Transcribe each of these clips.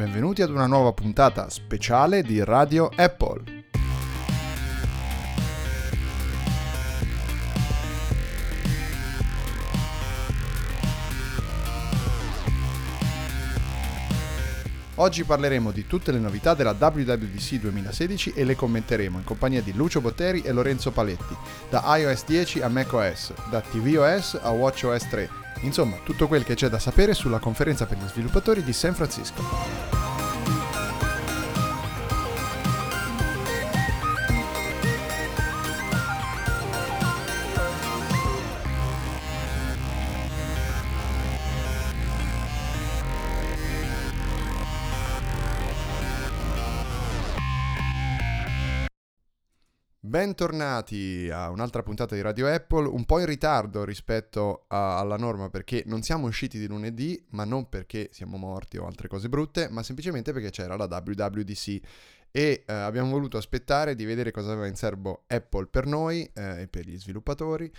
Benvenuti ad una nuova puntata speciale di Radio Apple. Oggi parleremo di tutte le novità della WWDC 2016 e le commenteremo in compagnia di Lucio Botteri e Lorenzo Paletti, da iOS 10 a macOS, da tvOS a watchOS 3. Insomma, tutto quel che c'è da sapere sulla conferenza per gli sviluppatori di San Francisco. Bentornati a un'altra puntata di Radio Apple, un po' in ritardo rispetto a, alla norma perché non siamo usciti di lunedì, ma non perché siamo morti o altre cose brutte, ma semplicemente perché c'era la WWDC e eh, abbiamo voluto aspettare di vedere cosa aveva in serbo Apple per noi eh, e per gli sviluppatori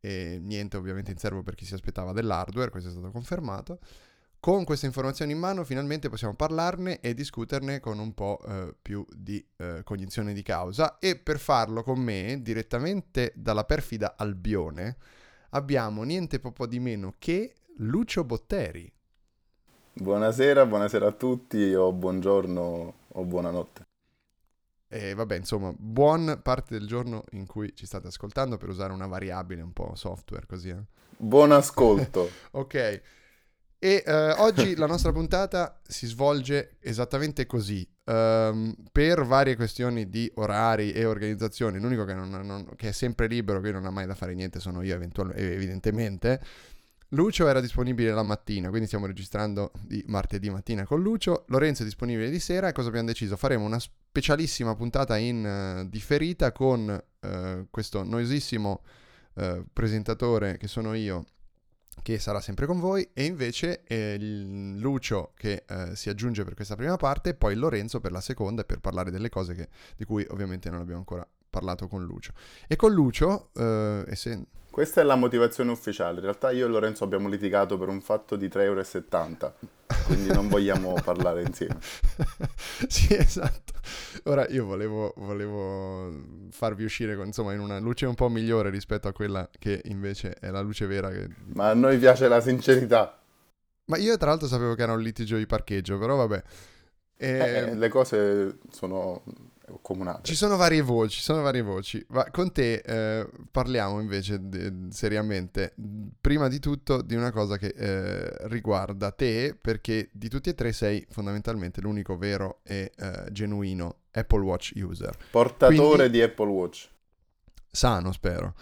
e niente ovviamente in serbo per chi si aspettava dell'hardware, questo è stato confermato. Con queste informazioni in mano finalmente possiamo parlarne e discuterne con un po' eh, più di eh, cognizione di causa e per farlo con me direttamente dalla perfida Albione abbiamo niente po' di meno che Lucio Botteri. Buonasera, buonasera a tutti o buongiorno o buonanotte. E vabbè, insomma, buon parte del giorno in cui ci state ascoltando per usare una variabile un po' software così. Eh? Buon ascolto. ok. E uh, oggi la nostra puntata si svolge esattamente così. Um, per varie questioni di orari e organizzazioni, l'unico che, non, non, che, è sempre libero, che non ha mai da fare niente, sono io evidentemente. Lucio era disponibile la mattina, quindi stiamo registrando di martedì mattina con Lucio. Lorenzo è disponibile di sera cosa abbiamo deciso? Faremo una specialissima puntata in uh, differita con uh, questo noisissimo presentatore che sono io che sarà sempre con voi, e invece eh, Lucio che eh, si aggiunge per questa prima parte, e poi Lorenzo per la seconda, per parlare delle cose che, di cui ovviamente non abbiamo ancora parlato con Lucio. E con Lucio, eh, se... Questa è la motivazione ufficiale. In realtà io e Lorenzo abbiamo litigato per un fatto di 3,70 euro, quindi non vogliamo parlare insieme. sì, esatto. Ora io volevo, volevo farvi uscire con, insomma, in una luce un po' migliore rispetto a quella che invece è la luce vera. Che... Ma a noi piace la sincerità. Ma io tra l'altro sapevo che era un litigio di parcheggio, però vabbè. E... Eh, eh, le cose sono comunate. Ci sono varie voci, ci sono varie voci. Ma con te eh, parliamo invece de- seriamente, prima di tutto, di una cosa che eh, riguarda te, perché di tutti e tre sei fondamentalmente l'unico vero e eh, genuino Apple Watch user. Portatore Quindi, di Apple Watch. Sano, spero.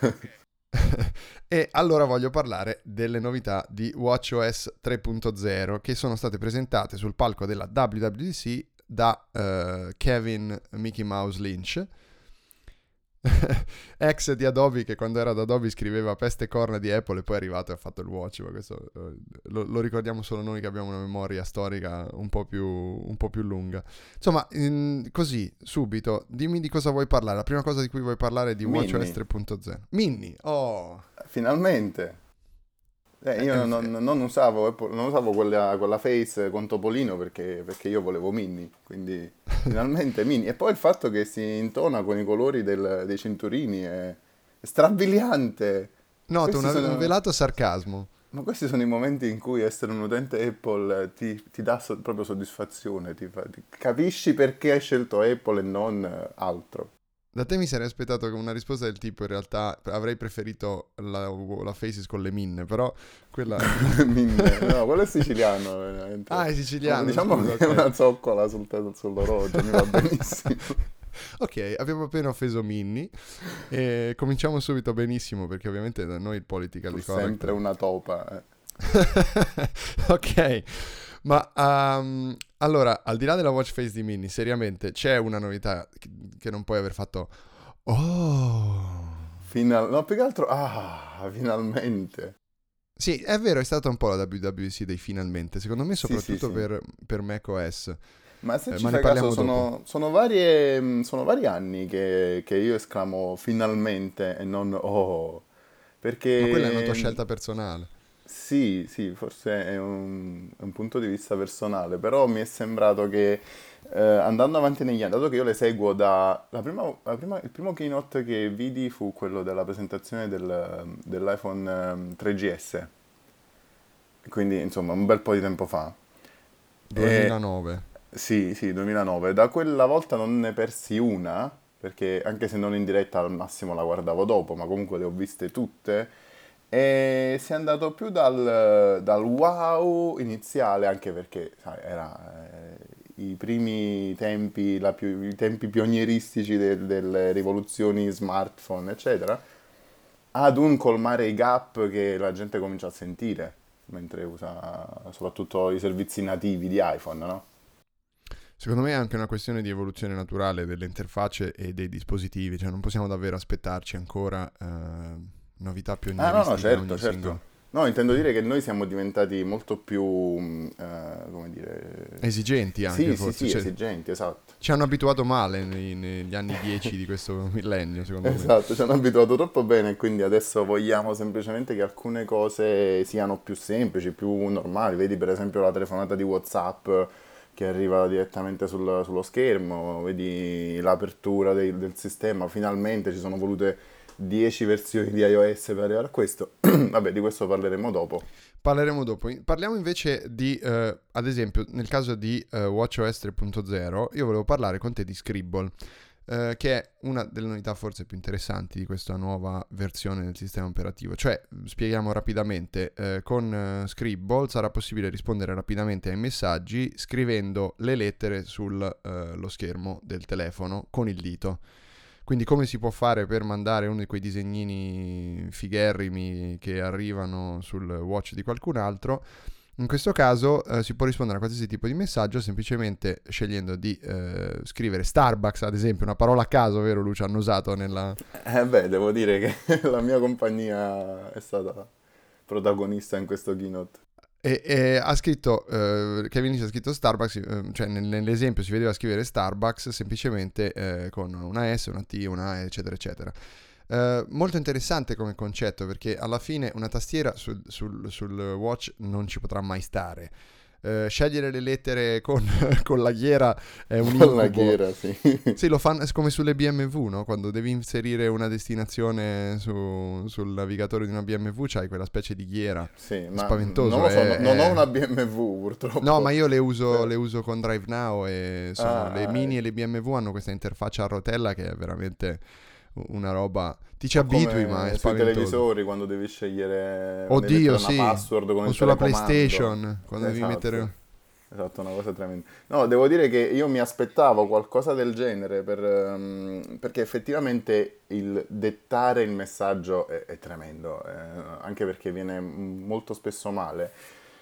e allora voglio parlare delle novità di WatchOS 3.0 che sono state presentate sul palco della WWDC da uh, Kevin Mickey Mouse Lynch, ex di Adobe che quando era ad Adobe scriveva peste corna di Apple e poi è arrivato e ha fatto il watch, ma questo uh, lo, lo, ricordiamo solo noi che abbiamo una memoria storica un po' più, un po più lunga. Insomma, in, così, subito, dimmi di cosa vuoi parlare. La prima cosa di cui vuoi parlare è di WatchOS 3.0. Mini, oh! Finalmente! Eh, io eh, non, non, usavo, non usavo quella, quella, face con Topolino perché, perché io volevo Minnie, quindi finalmente Minnie. E poi il fatto che si intona con i colori del, dei cinturini è, strabiliante. Noto una, sono... un velato sarcasmo. Ma questi sono i momenti in cui essere un utente Apple ti, ti dà so, proprio soddisfazione, ti fa, ti, capisci perché hai scelto Apple e non altro. Da te mi sarei aspettato una risposta del tipo in realtà avrei preferito la, la Faces con le minne, però quella... minne, no, quello è siciliano veramente. Ah, è siciliano. Diciamo scusa, che okay. è una zoccola sul, sull'orologio, mi va benissimo. ok, abbiamo appena offeso Minnie e cominciamo subito benissimo perché ovviamente da noi il political di sempre una topa. Eh. ok, ma um, allora, al di là della watch face di Mini, seriamente c'è una novità che, non puoi aver fatto. Oh! Final... No, più che altro. Ah, finalmente. Sì, è vero, è stata un po' la WWC dei finalmente. Secondo me, soprattutto sì, sì, sì. Per, per macOS. Ma se eh, ci fai caso, sono, sono, varie, sono, vari anni che, che, io esclamo finalmente e non oh. Perché... Ma quella è una tua scelta personale. Sì, sì, forse è un, è un punto di vista personale, però mi è sembrato che eh, andando avanti negli anni, dato che io le seguo da... La prima, la prima, il primo keynote che vidi fu quello della presentazione del, dell'iPhone 3GS, ehm, quindi insomma un bel po' di tempo fa. 2009. E, sì, sì, 2009. Da quella volta non ne persi una, perché anche se non in diretta al massimo la guardavo dopo, ma comunque le ho viste tutte. E si è andato più dal, dal wow iniziale, anche perché sai, era eh, i primi tempi, più, i tempi pionieristici de, delle rivoluzioni smartphone, eccetera, ad un colmare i gap che la gente comincia a sentire mentre usa soprattutto i servizi nativi di iPhone, no? Secondo me è anche una questione di evoluzione naturale delle interfacce e dei dispositivi, cioè non possiamo davvero aspettarci ancora eh, novità più Ah no, no, certo, certo. Singolo. No, intendo dire che noi siamo diventati molto più, uh, come dire... Esigenti anche, sì, forse. Sì, sì, cioè, esigenti, esatto. Ci hanno abituato male nei, negli anni 10 di questo millennio, secondo esatto, me. Esatto, ci hanno abituato troppo bene, quindi adesso vogliamo semplicemente che alcune cose siano più semplici, più normali. Vedi per esempio la telefonata di WhatsApp che arriva direttamente sul, sullo schermo, vedi l'apertura dei, del sistema, finalmente ci sono volute 10 versioni di iOS per arrivare a questo. Vabbè, di questo parleremo dopo. Parleremo dopo. Parliamo invece di, eh, ad esempio, nel caso di eh, WatchOS 3.0, io volevo parlare con te di Scribble. Uh, che è una delle novità forse più interessanti di questa nuova versione del sistema operativo. Cioè, spieghiamo rapidamente, uh, con uh, Scribble sarà possibile rispondere rapidamente ai messaggi scrivendo le lettere sullo schermo del telefono con il dito. Quindi come si può fare per mandare uno di quei disegnini figherrimi che arrivano sul watch di qualcun altro? In questo caso eh, si può rispondere a qualsiasi tipo di messaggio semplicemente scegliendo di eh, scrivere Starbucks, ad esempio, una parola a caso, vero Lucio? Hanno usato nella... Eh beh, devo dire che la mia compagnia è stata protagonista in questo keynote. E, e ha scritto, uh, Kevin Lynch ha scritto Starbucks, uh, cioè nel, nell'esempio si vedeva scrivere Starbucks semplicemente uh, con una S, una T, una A, eccetera, eccetera. molto interessante come concetto perché alla fine una tastiera sul, sul, sul watch non ci potrà mai stare. Uh, scegliere le lettere con, con la ghiera è un incubo. Con la ghiera, sì. sì, lo fanno come sulle BMW, no? Quando devi inserire una destinazione su, sul navigatore di una BMW c'hai quella specie di ghiera. Sì, ma spaventoso. Non, so, è, non ho una BMW purtroppo. No, ma io le uso, le uso con Drive Now e sono, ah, le Mini e le BMW hanno questa interfaccia a rotella che è veramente una roba ti ci abitui ma è sui televisori quando devi scegliere oddio sì password con o sulla playstation quando esatto. devi mettere esatto una cosa tremenda. No devo dire che io mi aspettavo qualcosa del genere per, um, perché effettivamente il dettare il messaggio è, è tremendo eh, anche perché viene molto spesso male.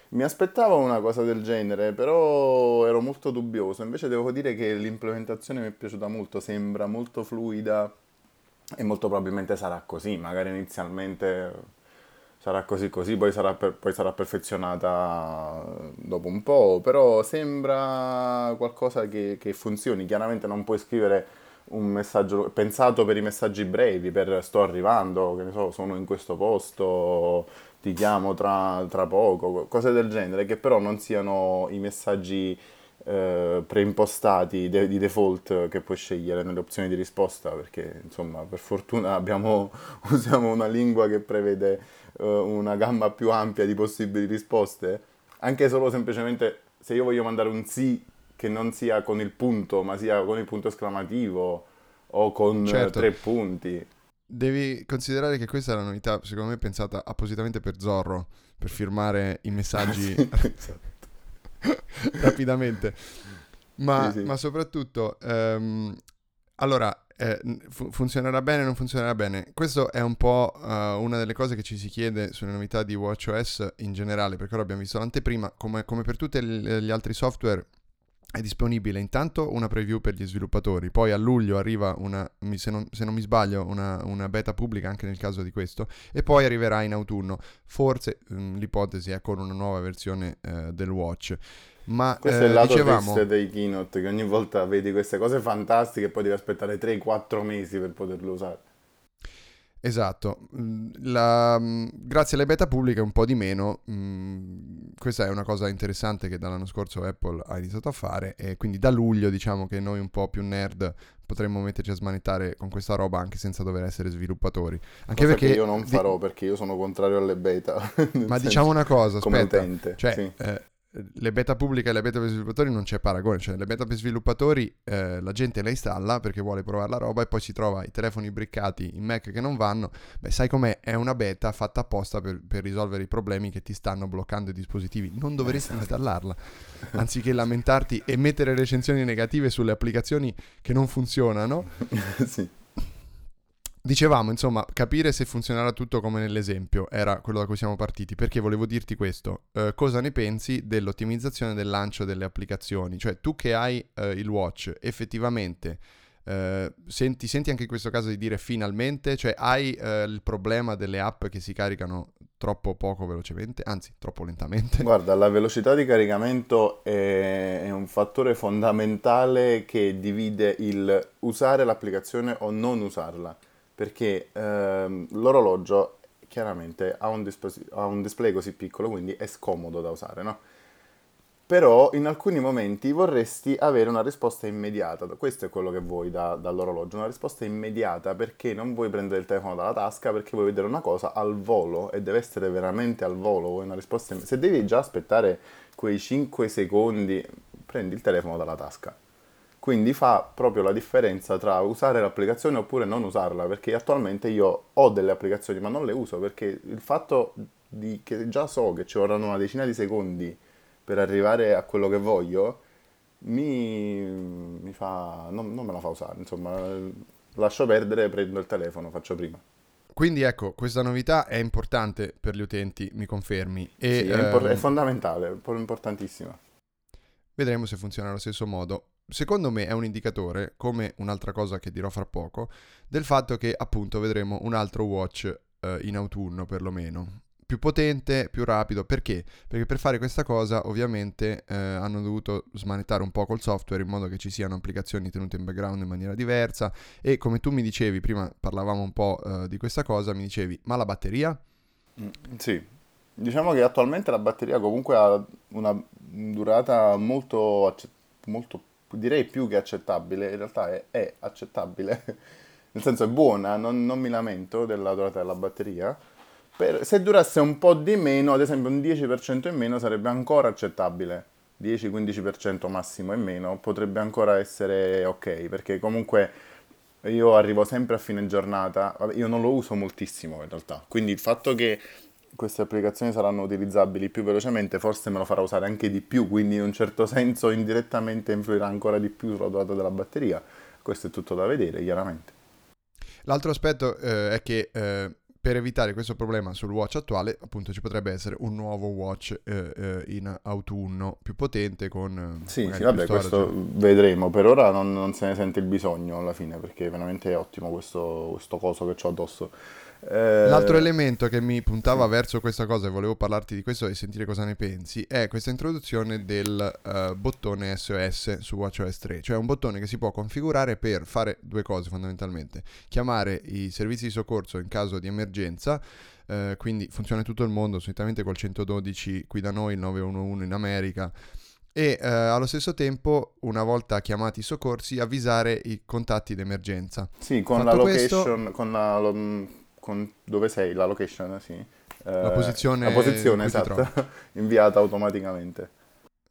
Mi aspettavo una cosa del genere, però ero molto dubbioso. Invece devo dire che l'implementazione mi è piaciuta molto, sembra molto fluida e molto probabilmente sarà così, magari inizialmente sarà così così, poi sarà, per, poi sarà perfezionata dopo un po', però sembra qualcosa che, che funzioni. Chiaramente non puoi scrivere un messaggio pensato per i messaggi brevi, per sto arrivando, che ne so, sono in questo posto, ti chiamo tra, tra poco, cose del genere, che però non siano i messaggi eh, preimpostati de- di default che puoi scegliere nelle opzioni di risposta perché insomma per fortuna abbiamo, usiamo una lingua che prevede eh, una gamma più ampia di possibili risposte anche solo semplicemente se io voglio mandare un sì che non sia con il punto ma sia con il punto esclamativo o con certo. tre punti Devi considerare che questa è la novità, secondo me, pensata appositamente per Zorro, per firmare i messaggi. esatto. rapidamente. Ma, sì, sì. ma soprattutto, um, allora, eh, fu- funzionerà bene o non funzionerà bene? Questo è un po' uh, una delle cose che ci si chiede sulle novità di WatchOS in generale, perché ora abbiamo visto l'anteprima, come, come per tutti gli altri software è disponibile intanto una preview per gli sviluppatori, poi a luglio arriva una, se non, se non mi sbaglio, una, una, beta pubblica anche nel caso di questo, e poi arriverà in autunno, forse mh, mm, l'ipotesi è con una nuova versione eh, del Watch. Ma, Questo eh, è il lato dicevamo... dei keynote, che ogni volta vedi queste cose fantastiche e poi devi aspettare 3-4 mesi per poterlo usare. Esatto, mm, la, mm, grazie alle beta pubbliche un po' di meno, mm, questa è una cosa interessante che dall'anno scorso Apple ha iniziato a fare e quindi da luglio diciamo che noi un po' più nerd potremmo metterci a smanettare con questa roba anche senza dover essere sviluppatori. Anche cosa perché io non farò di... perché io sono contrario alle beta. Ma diciamo una cosa, aspetta, utente, cioè, sì. eh, le beta pubbliche e le beta per sviluppatori non c'è paragone, cioè le beta per sviluppatori eh, la gente le installa perché vuole provare la roba e poi si trova i telefoni briccati in Mac che non vanno, beh sai com'è, è una beta fatta apposta per, per risolvere i problemi che ti stanno bloccando i dispositivi, non dovresti esatto. installarla, anziché lamentarti e mettere recensioni negative sulle applicazioni che non funzionano. sì. Dicevamo, insomma, capire se funzionerà tutto come nell'esempio era quello da cui siamo partiti, perché volevo dirti questo. Eh, cosa ne pensi dell'ottimizzazione del lancio delle applicazioni? Cioè, tu che hai eh, il watch, effettivamente, eh, senti, senti anche in questo caso di dire finalmente? Cioè, hai eh, il problema delle app che si caricano troppo poco velocemente, anzi, troppo lentamente? Guarda, la velocità di caricamento è, è un fattore fondamentale che divide il usare l'applicazione o non usarla perché ehm, l'orologio chiaramente ha un, dispos- ha un, display così piccolo, quindi è scomodo da usare, no? Però in alcuni momenti vorresti avere una risposta immediata, questo è quello che vuoi da, dall'orologio, una risposta immediata perché non vuoi prendere il telefono dalla tasca, perché vuoi vedere una cosa al volo e deve essere veramente al volo, vuoi una risposta immediata. Se devi già aspettare quei 5 secondi, prendi il telefono dalla tasca quindi fa proprio la differenza tra usare l'applicazione oppure non usarla, perché attualmente io ho delle applicazioni ma non le uso perché il fatto di, che già so che ci vorranno una decina di secondi per arrivare a quello che voglio, mi, mi fa, non, non me la fa usare, insomma, lascio perdere, prendo il telefono, faccio prima. Quindi ecco, questa novità è importante per gli utenti, mi confermi? E, sì, è, impor- ehm... è fondamentale, è importantissima. Vedremo se funziona allo stesso modo secondo me è un indicatore, come un'altra cosa che dirò fra poco, del fatto che appunto vedremo un altro watch eh, in autunno perlomeno. Più potente, più rapido, perché? Perché per fare questa cosa ovviamente eh, hanno dovuto smanettare un po' col software in modo che ci siano applicazioni tenute in background in maniera diversa e come tu mi dicevi, prima parlavamo un po' eh, di questa cosa, mi dicevi, ma la batteria? Mm, sì, diciamo che attualmente la batteria comunque ha una durata molto, molto direi più che accettabile, in realtà è, è accettabile, nel senso è buona, non, non, mi lamento della durata della batteria. Per, se durasse un po' di meno, ad esempio un 10% in meno, sarebbe ancora accettabile. 10-15% massimo in meno potrebbe ancora essere ok, perché comunque io arrivo sempre a fine giornata, io non lo uso moltissimo in realtà, quindi il fatto che queste applicazioni saranno utilizzabili più velocemente, forse me lo farà usare anche di più, quindi in un certo senso indirettamente influirà ancora di più sulla durata della batteria. Questo è tutto da vedere, chiaramente. L'altro aspetto eh, è che eh, per evitare questo problema sul watch attuale, appunto, ci potrebbe essere un nuovo watch eh, eh in autunno più potente con... Eh, sì, sì vabbè, questo vedremo. Per ora non, non, se ne sente il bisogno alla fine, perché veramente è ottimo questo, questo coso che ho addosso. Eh... L'altro elemento che mi puntava sì. verso questa cosa e volevo parlarti di questo e sentire cosa ne pensi è questa introduzione del uh, bottone SOS su WatchOS 3, cioè un bottone che si può configurare per fare due cose fondamentalmente, chiamare i servizi di soccorso in caso di emergenza, uh, quindi funziona in tutto il mondo, solitamente col 112 qui da noi, il 911 in America, e uh, allo stesso tempo, una volta chiamati i soccorsi, avvisare i contatti d'emergenza. Sì, con Fatto la location, questo... con la con dove sei, la location, sì. La eh, posizione, la posizione esatto, inviata automaticamente.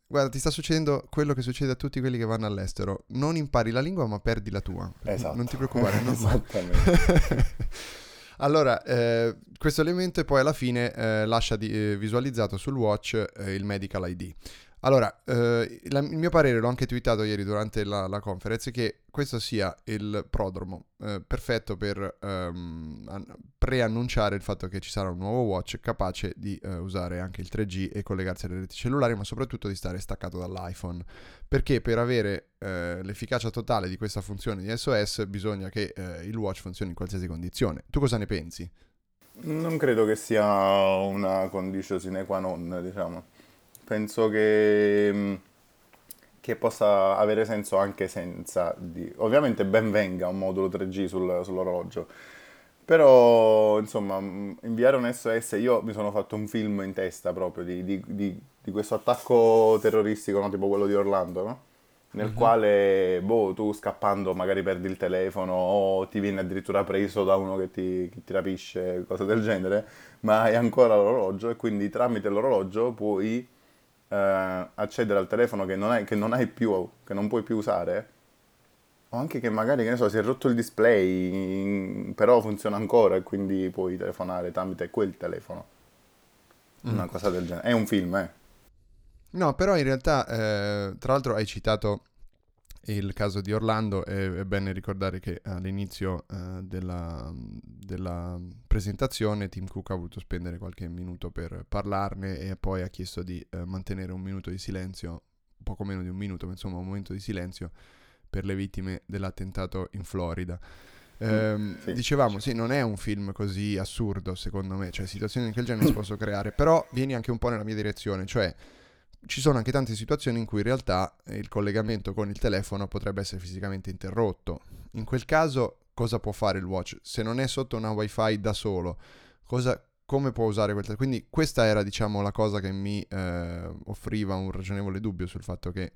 Guarda, ti sta succedendo quello che succede a tutti quelli che vanno all'estero. Non impari la lingua, ma perdi la tua. Esatto. Non ti preoccupare. Non Esattamente. allora, eh, questo elemento e poi alla fine eh, lascia di, eh, visualizzato sul watch eh, il medical ID. Allora, eh, la, il mio parere, l'ho anche twittato ieri durante la, la conference, che questo sia il prodromo eh, perfetto per ehm, preannunciare il fatto che ci sarà un nuovo watch capace di eh, usare anche il 3G e collegarsi alle reti cellulari, ma soprattutto di stare staccato dall'iPhone. Perché per avere eh, l'efficacia totale di questa funzione di SOS bisogna che eh, il watch funzioni in qualsiasi condizione. Tu cosa ne pensi? Non credo che sia una condizione sine qua non, diciamo penso che, mm, che, possa avere senso anche senza di... Ovviamente ben venga un modulo 3G sul, sull'orologio, Però, insomma, inviare un SOS, io mi sono fatto un film in testa proprio di, di, di, questo attacco terroristico, no? tipo quello di Orlando, no? nel mm-hmm. quale, boh, tu scappando magari perdi il telefono o ti viene addirittura preso da uno che ti, che ti rapisce, cose del genere, ma hai ancora l'orologio e quindi tramite l'orologio puoi eh, accedere al telefono che non, hai, che non hai più, che non puoi più usare o anche che magari, che ne so, si è rotto il display, però funziona ancora e quindi puoi telefonare tramite quel telefono. Una mm. cosa del genere. È un film, eh. No, però in realtà, eh, tra l'altro hai citato il caso di Orlando e è bene ricordare che all'inizio eh, della, della, presentazione Tim Cook ha voluto spendere qualche minuto per parlarne e poi ha chiesto di eh, mantenere un minuto di silenzio, poco meno di un minuto, ma insomma un momento di silenzio per le vittime dell'attentato in Florida. Eh, sì. Dicevamo, sì, non è un film così assurdo secondo me, cioè situazioni di quel genere si possono creare, però vieni anche un po' nella mia direzione, cioè ci sono anche tante situazioni in cui in realtà il collegamento con il telefono potrebbe essere fisicamente interrotto. In quel caso cosa può fare il watch? Se non è sotto una wifi da solo, cosa, come può usare quel telefono? Quindi questa era diciamo la cosa che mi eh, offriva un ragionevole dubbio sul fatto che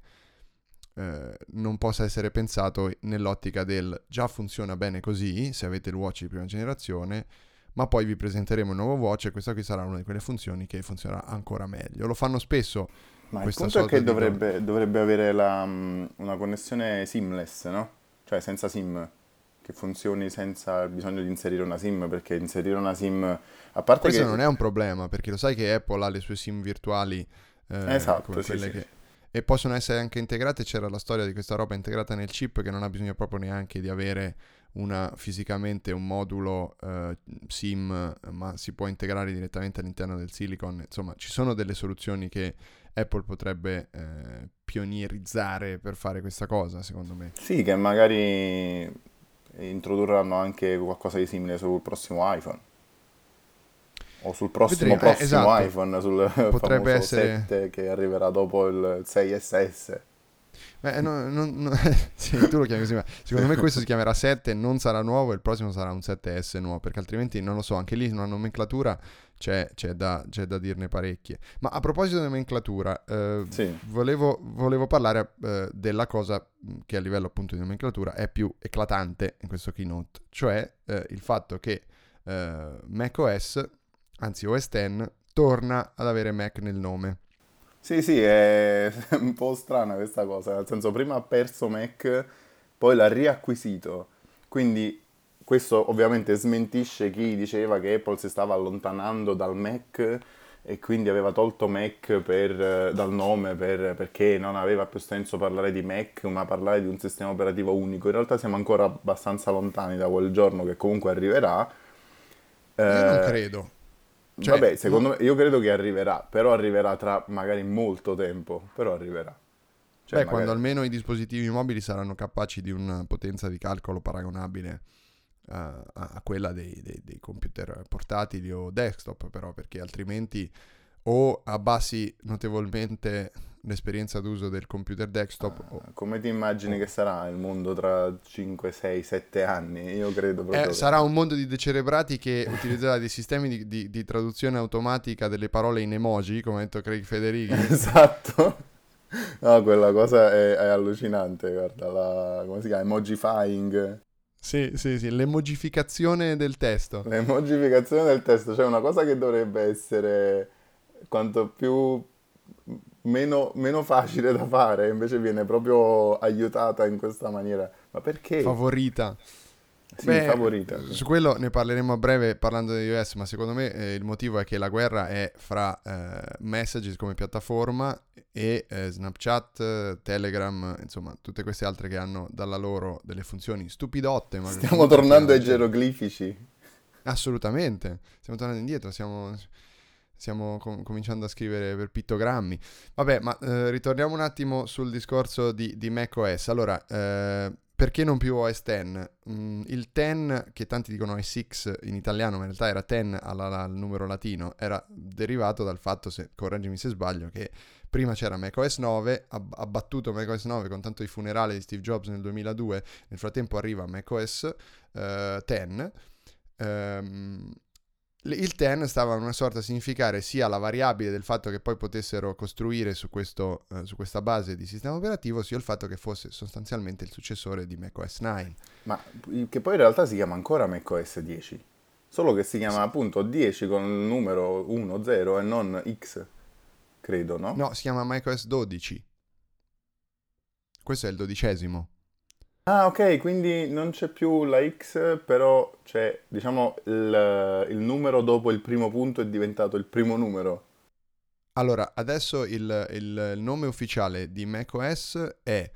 eh, non possa essere pensato nell'ottica del già funziona bene così, se avete il watch di prima generazione, ma poi vi presenteremo il nuovo watch e questa qui sarà una di quelle funzioni che funzionerà ancora meglio. Lo fanno spesso. Ma il punto è che dovrebbe, dovrebbe avere la, mm, una connessione seamless, no? Cioè senza SIM che funzioni senza bisogno di inserire una SIM, perché inserire una SIM a parte Questo che... non è un problema, perché lo sai che Apple ha le sue SIM virtuali eh, esatto, sì, sì. che e possono essere anche integrate. C'era la storia di questa roba integrata nel chip che non ha bisogno proprio neanche di avere una, fisicamente un modulo uh, SIM, ma si può integrare direttamente all'interno del silicon. Insomma, ci sono delle soluzioni che Apple potrebbe eh, pionierizzare per fare questa cosa, secondo me. Sì, che magari introdurranno anche qualcosa di simile sul prossimo iPhone. O sul prossimo, Vedremo, prossimo eh, esatto. iPhone, sul Potrebbe essere... 7 che arriverà dopo il 6SS. Beh, no, no, no, sì, tu lo chiami così, ma secondo me questo si chiamerà 7, non sarà nuovo e il prossimo sarà un 7S nuovo, perché altrimenti non lo so, anche lì una nomenclatura c'è, c'è, da, c'è da, dirne parecchie. Ma a proposito di nomenclatura, eh, sì. volevo, volevo, parlare eh, della cosa che a livello appunto di nomenclatura è più eclatante in questo keynote, cioè eh, il fatto che eh, macOS anzi OS X, torna ad avere Mac nel nome. Sì, sì, è un po' strana questa cosa, nel senso prima ha perso Mac, poi l'ha riacquisito, quindi questo ovviamente smentisce chi diceva che Apple si stava allontanando dal Mac e quindi aveva tolto Mac per, dal nome per, perché non aveva più senso parlare di Mac ma parlare di un sistema operativo unico. In realtà siamo ancora abbastanza lontani da quel giorno che comunque arriverà. Io eh, non credo. Cioè, Vabbè, secondo no. me, io credo che arriverà, però arriverà tra magari molto tempo, però arriverà. Cioè, Beh, magari... quando almeno i dispositivi mobili saranno capaci di una potenza di calcolo paragonabile uh, a, quella dei, dei, dei, computer portatili o desktop, però, perché altrimenti o abbassi notevolmente l'esperienza d'uso del computer desktop. Ah, come ti immagini che sarà il mondo tra 5, 6, 7 anni? Io credo proprio. Eh, che... Sarà un mondo di decerebrati che utilizzerà dei sistemi di, di, di, traduzione automatica delle parole in emoji, come ha detto Craig Federighi. esatto. No, quella cosa è, è allucinante, guarda, la, come si chiama? Emojifying. Sì, sì, sì, l'emogificazione del testo. L'emogificazione del testo, cioè una cosa che dovrebbe essere quanto più meno, meno, facile da fare, invece viene proprio aiutata in questa maniera. Ma perché? Favorita. Sì, Beh, favorita. Su quello ne parleremo a breve parlando di iOS, ma secondo me eh, il motivo è che la guerra è fra eh, Messages come piattaforma e eh, Snapchat, Telegram, insomma, tutte queste altre che hanno dalla loro delle funzioni stupidotte. Ma Stiamo tornando ai geroglifici. Assolutamente, stiamo tornando indietro, siamo stiamo com- cominciando a scrivere per pittogrammi. Vabbè, ma eh, ritorniamo un attimo sul discorso di, di macOS. Allora, eh, perché non più OS X? Mm, il 10, che tanti dicono OS X in italiano, ma in realtà era 10 alla, al numero latino, era derivato dal fatto, se, correggimi se sbaglio, che prima c'era macOS 9, ha abbattuto macOS 9 con tanto di funerale di Steve Jobs nel 2002, nel frattempo arriva macOS eh, 10 ehm, il ten stava una sorta a significare sia la variabile del fatto che poi potessero costruire su, questo, eh, su, questa base di sistema operativo, sia il fatto che fosse sostanzialmente il successore di macOS 9. Ma che poi in realtà si chiama ancora macOS 10, solo che si chiama sì. appunto 10 con il numero 1, 0 e non X, credo, no? No, si chiama macOS 12. Questo è il dodicesimo. Ah, ok, quindi non c'è più la X, però c'è, diciamo, il, il numero dopo il primo punto è diventato il primo numero. Allora, adesso il, il nome ufficiale di macOS è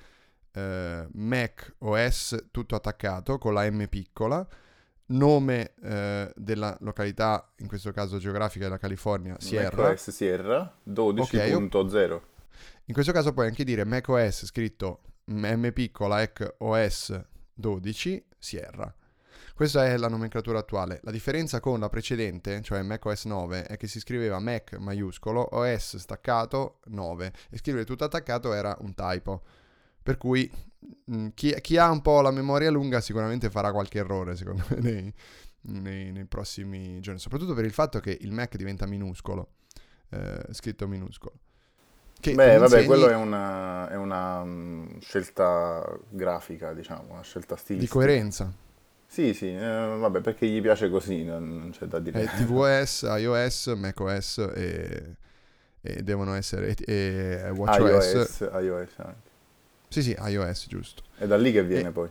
eh, Mac OS tutto attaccato con la M piccola, nome eh, della località, in questo caso geografica della California, Sierra. macOS Sierra 12.0. Okay, in questo caso puoi anche dire macOS scritto M piccola EC OS 12 Sierra. Questa è la nomenclatura attuale. La differenza con la precedente, cioè macOS 9, è che si scriveva Mac maiuscolo, OS staccato 9 e scrivere tutto attaccato era un typo. Per cui mm, chi, chi, ha un po' la memoria lunga sicuramente farà qualche errore, secondo me, nei, nei, nei prossimi giorni. Soprattutto per il fatto che il Mac diventa minuscolo, eh, scritto minuscolo. Che Beh, vabbè, insegni... quello è una, è una um, scelta grafica, diciamo, una scelta stilistica. Di coerenza. Sì, sì, eh, vabbè, perché gli piace così, non, non c'è da dire. È TVOS, iOS, macOS e, e devono essere e, e WatchOS. iOS, iOS anche. Sì, sì, iOS, giusto. È da lì che viene e, poi.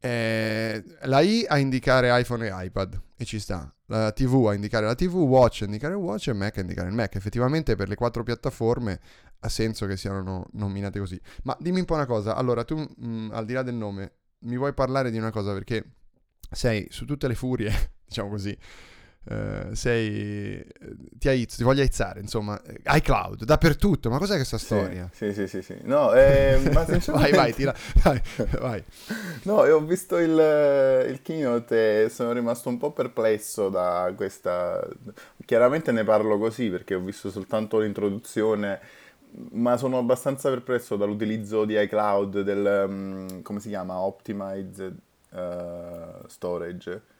Eh, la I a indicare iPhone e iPad e ci sta. La TV a indicare la TV, Watch a indicare il Watch e Mac a indicare il Mac. Effettivamente per le quattro piattaforme ha senso che siano nominate così. Ma dimmi un po' una cosa. Allora, tu mh, mm, al di là del nome, mi vuoi parlare di una cosa perché sei su tutte le furie, diciamo così Uh, sei, ti, aizzo, ti voglio aizzare, insomma, iCloud, dappertutto, ma cos'è questa storia? Sì, sì, sì, sì. No, eh, ma vai, vai, tira, vai, vai. No, ho visto il, il keynote e sono rimasto un po' perplesso da questa... Chiaramente ne parlo così perché ho visto soltanto l'introduzione, ma sono abbastanza perplesso dall'utilizzo di iCloud, del, um, come si chiama, Optimized uh, Storage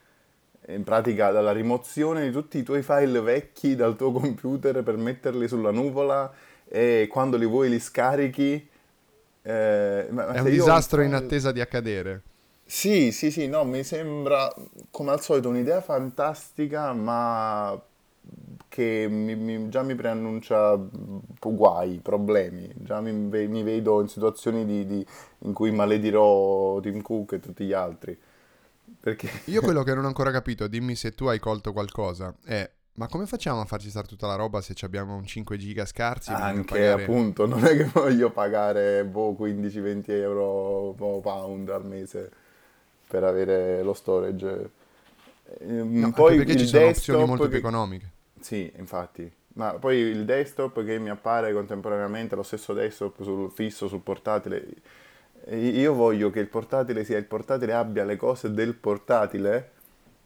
in pratica dalla rimozione di tutti i tuoi file vecchi dal tuo computer per metterli sulla nuvola e quando li vuoi li scarichi. Eh, è un disastro in attesa di accadere. Sì, sì, sì, no, mi sembra come al solito un'idea fantastica, ma che mi, mi, già mi preannuncia guai, problemi. Già mi, mi vedo in situazioni di, di, in cui maledirò Tim Cook e tutti gli altri. Perché... Io quello che non ho ancora capito, dimmi se tu hai colto qualcosa, è ma come facciamo a farci stare tutta la roba se abbiamo un 5 giga scarsi? Anche pagare... appunto, non è che voglio pagare boh, 15-20 euro boh, pound al mese per avere lo storage. Ehm, no, poi perché ci sono opzioni molto che... più economiche. Sì, infatti. Ma poi il desktop che mi appare contemporaneamente, lo stesso desktop sul fisso, sul portatile, io voglio che il portatile sia il portatile, abbia le cose del portatile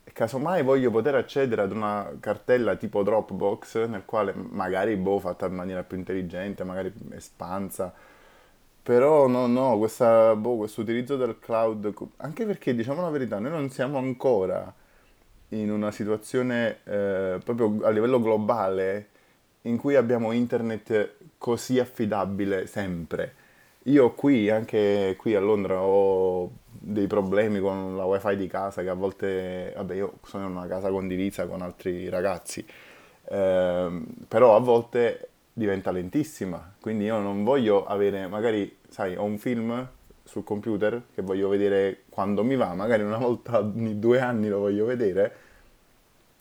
e casomai voglio poter accedere ad una cartella tipo Dropbox nel quale magari boh fatta in maniera più intelligente, magari espansa. Però no, no, questa, boh, questo utilizzo del cloud, anche perché diciamo la verità, noi non siamo ancora in una situazione eh, proprio a livello globale in cui abbiamo internet così affidabile sempre io qui, anche qui a Londra, ho dei problemi con la wifi di casa che a volte, vabbè io sono in una casa condivisa con altri ragazzi, eh, però a volte diventa lentissima, quindi io non voglio avere, magari, sai, ho un film sul computer che voglio vedere quando mi va, magari una volta ogni due anni lo voglio vedere,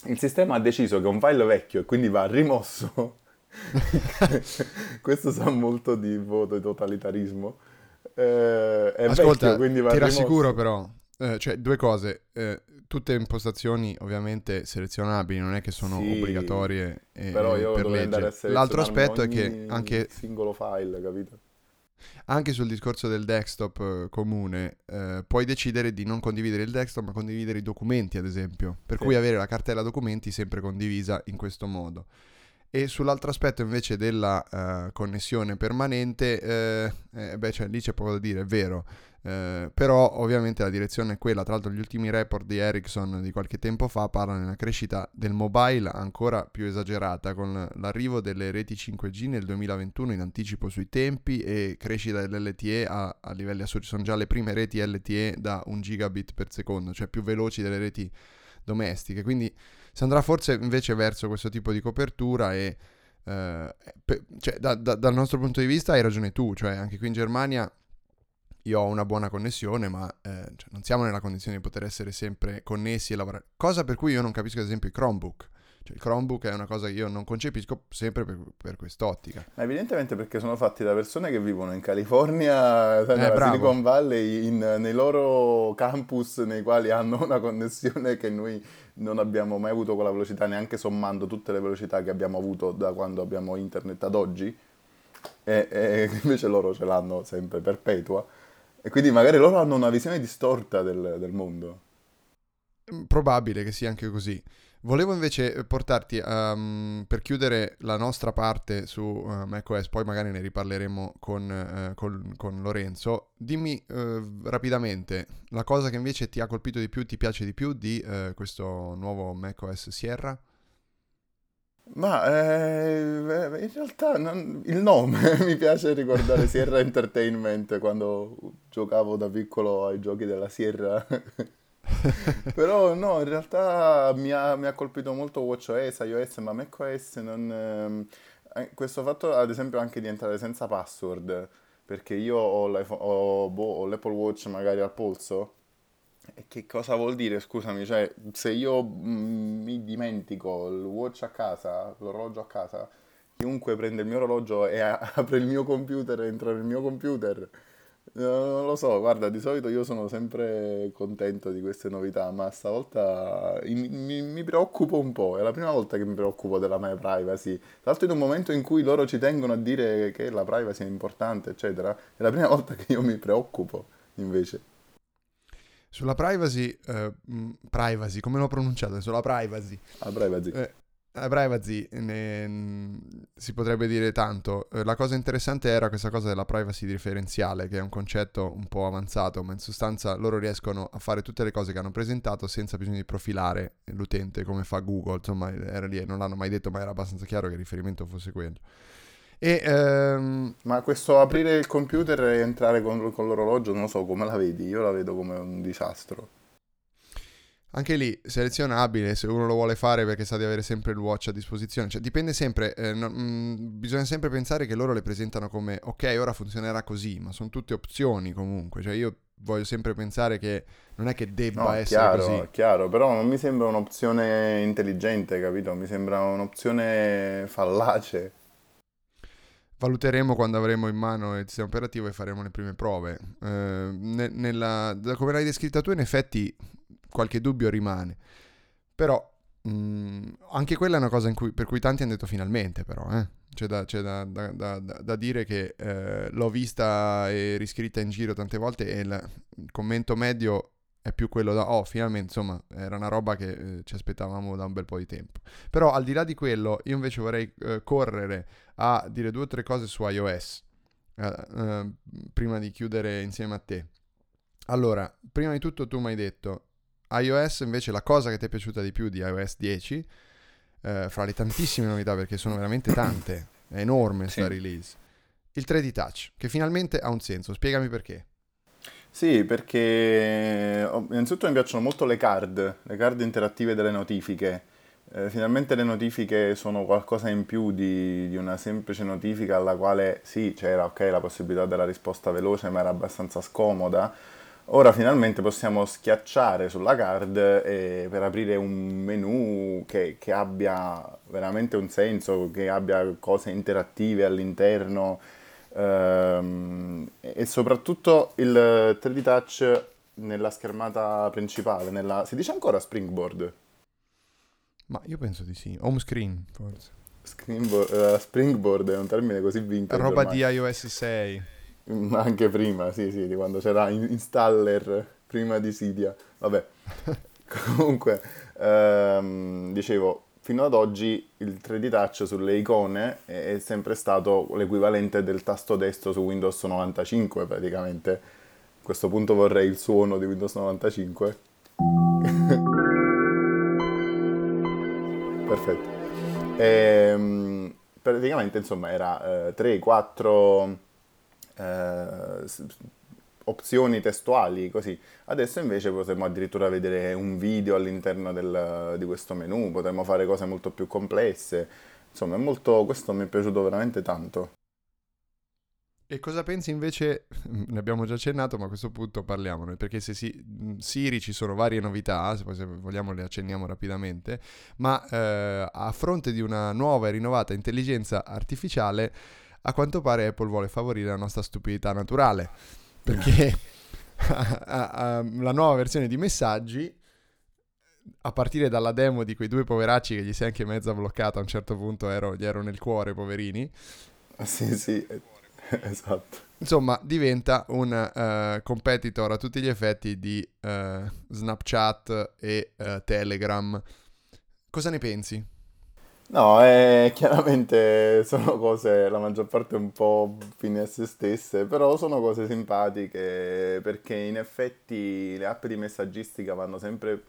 il sistema ha deciso che è un file vecchio e quindi va rimosso Questo sa molto di voto e totalitarismo. Eh, è Ascolta, vecchio, ti rassicuro però, eh, cioè due cose, eh, tutte impostazioni ovviamente selezionabili, non è che sono sì, obbligatorie e, però io per legge. L'altro aspetto è che anche singolo file, capito? Anche sul discorso del desktop eh, comune, eh, puoi decidere di non condividere il desktop, ma condividere i documenti, ad esempio. Per sì. cui avere la cartella documenti sempre condivisa in questo modo. E sull'altro aspetto invece della uh, connessione permanente, eh, eh, beh, cioè, lì c'è poco da dire, è vero. Eh, però ovviamente la direzione è quella, tra l'altro gli ultimi report di Ericsson di qualche tempo fa parlano di una crescita del mobile ancora più esagerata con l'arrivo delle reti 5G nel 2021 in anticipo sui tempi e crescita dell'LTE a, a livelli assurdi, sono già le prime reti LTE da 1 gigabit per secondo, cioè più veloci delle reti domestiche, quindi si andrà forse invece verso questo tipo di copertura e... Uh, pe- cioè, da, da, dal nostro punto di vista hai ragione tu, cioè anche qui in Germania io ho una buona connessione, ma eh, cioè non siamo nella condizione di poter essere sempre connessi e lavorare. Cosa per cui io non capisco, ad esempio, i Chromebook. Cioè, il Chromebook è una cosa che io non concepisco sempre per, per quest'ottica. Ma evidentemente perché sono fatti da persone che vivono in California, eh, nella Silicon Valley, in, nei loro campus nei quali hanno una connessione che noi non abbiamo mai avuto con la velocità, neanche sommando tutte le velocità che abbiamo avuto da quando abbiamo internet ad oggi. E, e invece loro ce l'hanno sempre perpetua. E quindi magari loro hanno una visione distorta del, del mondo. Probabile che sia anche così. Volevo invece portarti um, per chiudere la nostra parte su uh, macOS, poi magari ne riparleremo con, uh, con, con Lorenzo. Dimmi uh, rapidamente la cosa che invece ti ha colpito di più, ti piace di più di questo nuovo macOS Sierra? Ma eh, in realtà non, il nome mi piace ricordare Sierra Entertainment quando giocavo da piccolo ai giochi della Sierra. Però no, in realtà mi ha, mi ha colpito molto WatchOS, iOS, ma macOS non... Ehm, eh, questo fatto ad esempio anche di entrare senza password, perché io ho, ho, boh, ho l'Apple Watch magari al polso e che cosa vuol dire, scusami, cioè se io mm, mi dimentico il watch a casa, l'orologio a casa, chiunque prende il mio orologio e apre il mio computer, entra nel mio computer, non lo so, guarda, di solito io sono sempre contento di queste novità, ma stavolta mi, mi, mi, preoccupo un po', è la prima volta che mi preoccupo della mia privacy. Tra l'altro in un momento in cui loro ci tengono a dire che la privacy è importante, eccetera, è la prima volta che io mi preoccupo invece. Sulla privacy, eh, privacy, come l'ho pronunciata? Sulla privacy. La privacy. Eh, la privacy ne, si potrebbe dire tanto. Eh, la cosa interessante era questa cosa della privacy differenziale, che è un concetto un po' avanzato, ma in sostanza loro riescono a fare tutte le cose che hanno presentato senza bisogno di profilare l'utente come fa Google. Insomma, era lì, non l'hanno mai detto, ma era abbastanza chiaro che il riferimento fosse quello. E, ehm... Ma questo aprire il computer e entrare con, con l'orologio, non lo so come la vedi, io la vedo come un disastro. Anche lì selezionabile se uno lo vuole fare perché sa di avere sempre il watch a disposizione. Cioè, dipende sempre, eh, no, mh, mm, bisogna sempre pensare che loro le presentano come ok, ora funzionerà così, ma sono tutte opzioni comunque. Cioè, io voglio sempre pensare che non è che debba no, essere chiaro, così. Chiaro, però non mi sembra un'opzione intelligente, capito? Mi sembra un'opzione fallace valuteremo quando avremo in mano il sistema operativo e faremo le prime prove. Eh, ne, nella, da come l'hai descritta tu, in effetti qualche dubbio rimane. Però mh, mm, anche quella è una cosa cui, per cui tanti hanno detto finalmente, però. Eh? C'è, da, c'è da, da, da, dire che eh, l'ho vista e riscritta in giro tante volte e il commento medio è più quello da, oh, finalmente, insomma, era una roba che eh, ci aspettavamo da un bel po' di tempo. Però al di là di quello, io invece vorrei eh, correre a dire due o tre cose su iOS, eh, eh, prima di chiudere insieme a te. Allora, prima di tutto tu mi hai detto, iOS invece la cosa che ti è piaciuta di più di iOS 10, eh, fra le tantissime novità, perché sono veramente tante, è enorme questa sì. release, il 3D Touch, che finalmente ha un senso, spiegami perché. Sì, perché oh, innanzitutto mi piacciono molto le card, le card interattive delle notifiche. Eh, finalmente le notifiche sono qualcosa in più di, di, una semplice notifica alla quale sì, c'era ok la possibilità della risposta veloce, ma era abbastanza scomoda. Ora finalmente possiamo schiacciare sulla card e, per aprire un menu che, che abbia veramente un senso, che abbia cose interattive all'interno e soprattutto il 3D Touch nella schermata principale, nella... si dice ancora Springboard? Ma io penso di sì, home screen forse. Screenboard, uh, springboard è un termine così vintage. Roba ormai. di iOS 6. Ma anche prima, sì, sì, di quando c'era installer prima di Cydia. Vabbè, comunque, ehm, dicevo, fino ad oggi il 3D Touch sulle icone è, sempre stato l'equivalente del tasto destro su Windows 95 praticamente. A questo punto vorrei il suono di Windows 95. Perfetto. E, ehm, praticamente insomma era eh, 3-4 eh, opzioni testuali così. Adesso invece potremmo addirittura vedere un video all'interno del, di questo menu, potremmo fare cose molto più complesse. Insomma, molto, questo mi è piaciuto veramente tanto. E cosa pensi invece, ne abbiamo già accennato, ma a questo punto parliamone, perché se si, Siri ci sono varie novità, se, poi se vogliamo le accenniamo rapidamente, ma eh, a fronte di una nuova e rinnovata intelligenza artificiale, a quanto pare Apple vuole favorire la nostra stupidità naturale, perché la nuova versione di messaggi a partire dalla demo di quei due poveracci che gli si è anche mezza bloccata a un certo punto, ero, gli ero nel cuore, poverini. Sì, sì, esatto. Insomma, diventa un uh, competitor a tutti gli effetti di uh, Snapchat e uh, Telegram. Cosa ne pensi? No, eh, chiaramente sono cose, la maggior parte un po' fine a se stesse, però sono cose simpatiche perché in effetti le app di messaggistica vanno sempre,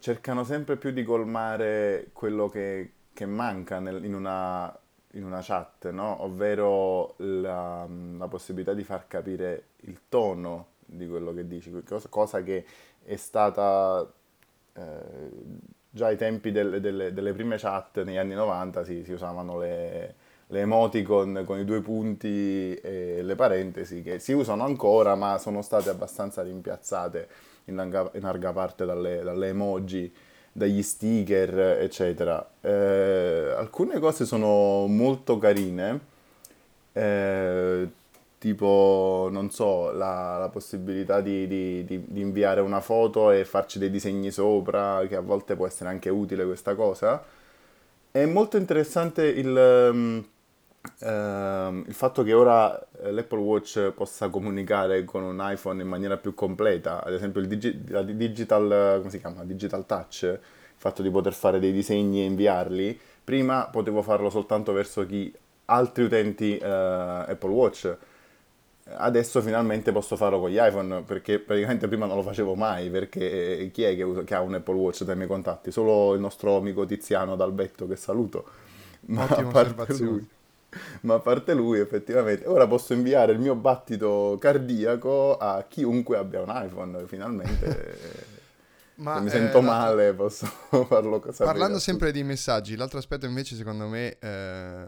cercano sempre più di colmare quello che, che manca nel, in una in una chat, no? ovvero la, la, possibilità di far capire il tono di quello che dici, cosa, cosa che è stata eh, già ai tempi del, delle, delle, prime chat negli anni 90 si, si usavano le, le emoticon con i due punti e le parentesi che si usano ancora ma sono state abbastanza rimpiazzate in larga, in larga parte dalle, dalle emoji dagli sticker, eccetera. Eh, alcune cose sono molto carine, eh, tipo, non so, la, la possibilità di, di, di, di, inviare una foto e farci dei disegni sopra, che a volte può essere anche utile questa cosa. È molto interessante il, um, uh, il fatto che ora eh, l'Apple Watch possa comunicare con un iPhone in maniera più completa, ad esempio il digi- la digital, come si chiama? digital touch, il fatto di poter fare dei disegni e inviarli. Prima potevo farlo soltanto verso chi altri utenti uh, Apple Watch adesso finalmente posso farlo con gli iPhone perché praticamente prima non lo facevo mai perché chi è che, usa, che ha un Apple Watch dai miei contatti? Solo il nostro amico Tiziano Dalbetto che saluto. Ma a parte lui, ma a parte lui effettivamente. Ora posso inviare il mio battito cardiaco a chiunque abbia un iPhone finalmente. Ma, se mi sento eh, male posso farlo sapere parlando sempre di messaggi l'altro aspetto invece secondo me eh,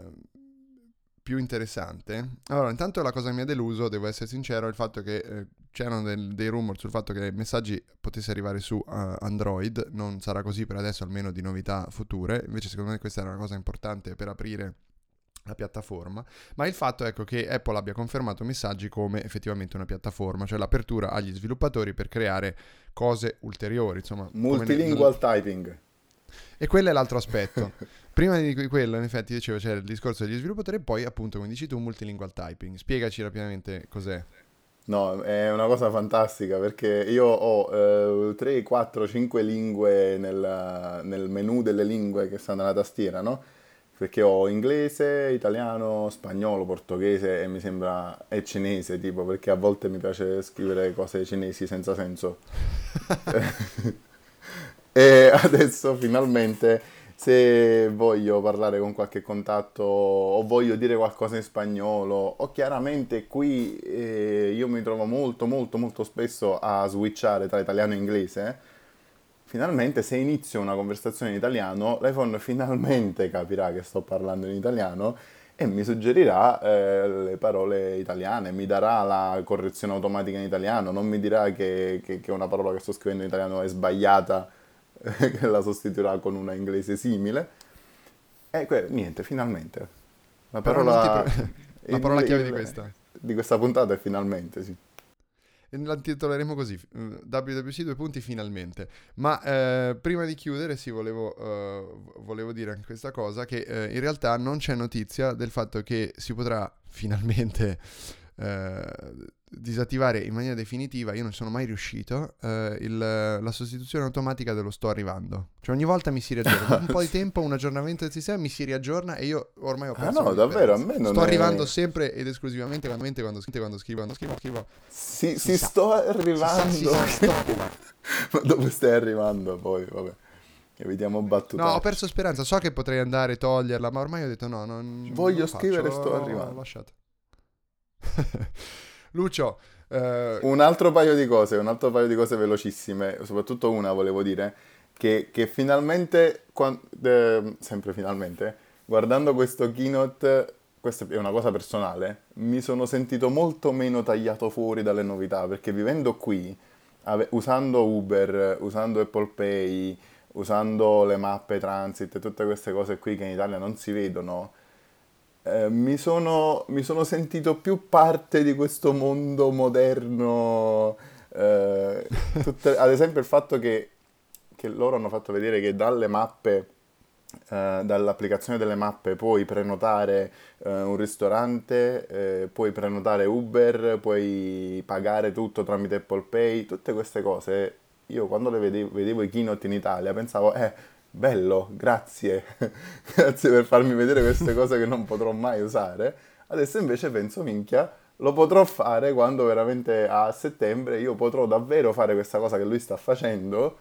più interessante. Allora, intanto la cosa che mi ha deluso, devo essere sincero, è il fatto che eh, c'erano del, dei rumor sul fatto che i messaggi potessero arrivare su uh, Android, non sarà così per adesso, almeno di novità future, invece secondo me questa era una cosa importante per aprire la piattaforma, ma il fatto ecco che Apple abbia confermato messaggi come effettivamente una piattaforma, cioè l'apertura agli sviluppatori per creare cose ulteriori, insomma, multilingual ne... typing. E quello è l'altro aspetto. Prima di quello, in effetti, dicevo c'era il discorso degli sviluppatori e poi, appunto, come dici tu, multilingual typing. Spiegaci rapidamente cos'è. No, è una cosa fantastica perché io ho eh, 3, 4, 5 lingue nel, nel menu delle lingue che stanno nella tastiera, no? Perché ho inglese, italiano, spagnolo, portoghese e mi sembra è cinese, tipo, perché a volte mi piace scrivere cose cinesi senza senso. e adesso finalmente se voglio parlare con qualche contatto o voglio dire qualcosa in spagnolo o chiaramente qui eh, io mi trovo molto molto molto spesso a switchare tra italiano e inglese finalmente se inizio una conversazione in italiano l'iPhone finalmente capirà che sto parlando in italiano e mi suggerirà eh, le parole italiane, mi darà la correzione automatica in italiano, non mi dirà che, che, che una parola che sto scrivendo in italiano è sbagliata che la sostituirà con una inglese simile. E que- niente, finalmente. La parola, pre- la parola chiave di questa. Di questa puntata è finalmente, sì. La intitoleremo così, WWC due punti finalmente. Ma eh, prima di chiudere sì, volevo, uh, volevo, dire anche questa cosa, che uh, in realtà non c'è notizia del fatto che si potrà finalmente eh, disattivare in maniera definitiva, io non sono mai riuscito, eh, il, la sostituzione automatica dello sto arrivando. Cioè ogni volta mi si riaggiorna, un po' di tempo, un aggiornamento del sistema mi si riaggiorna e io ormai ho perso Ah no, davvero, a me non Sto è... arrivando sempre ed esclusivamente quando, quando, quando scrivo, quando scrivo, scrivo. Si, Si si sto arrivando. Si sa, si. Ma dove stai arrivando poi? Vabbè. Evitiamo battute. No, ho perso speranza, so che potrei andare a toglierla, ma ormai ho detto no, non Voglio non scrivere, faccio, sto arrivando. lasciato. Lucio, eh, Un altro paio di cose, un altro paio di cose velocissime, soprattutto una volevo dire, che, che finalmente, quan- eh, sempre finalmente, guardando questo keynote, questa è una cosa personale, mi sono sentito molto meno tagliato fuori dalle novità, perché vivendo qui, ave- usando Uber, usando Apple Pay, usando le mappe transit tutte queste cose qui che in Italia non si vedono, eh, mi sono, mi sono sentito più parte di questo mondo moderno. eh, tutte- ad esempio, il fatto che, che loro hanno fatto vedere che dalle mappe, eh, dall'applicazione delle mappe, puoi prenotare eh, un ristorante, eh, puoi prenotare Uber, puoi pagare tutto tramite Apple Pay, tutte queste cose. Io quando le vedevo, vedevo i keynote in Italia pensavo, eh, bello, grazie, grazie per farmi vedere queste cose che non potrò mai usare. Adesso invece penso, minchia, lo potrò fare quando veramente a settembre io potrò davvero fare questa cosa che lui sta facendo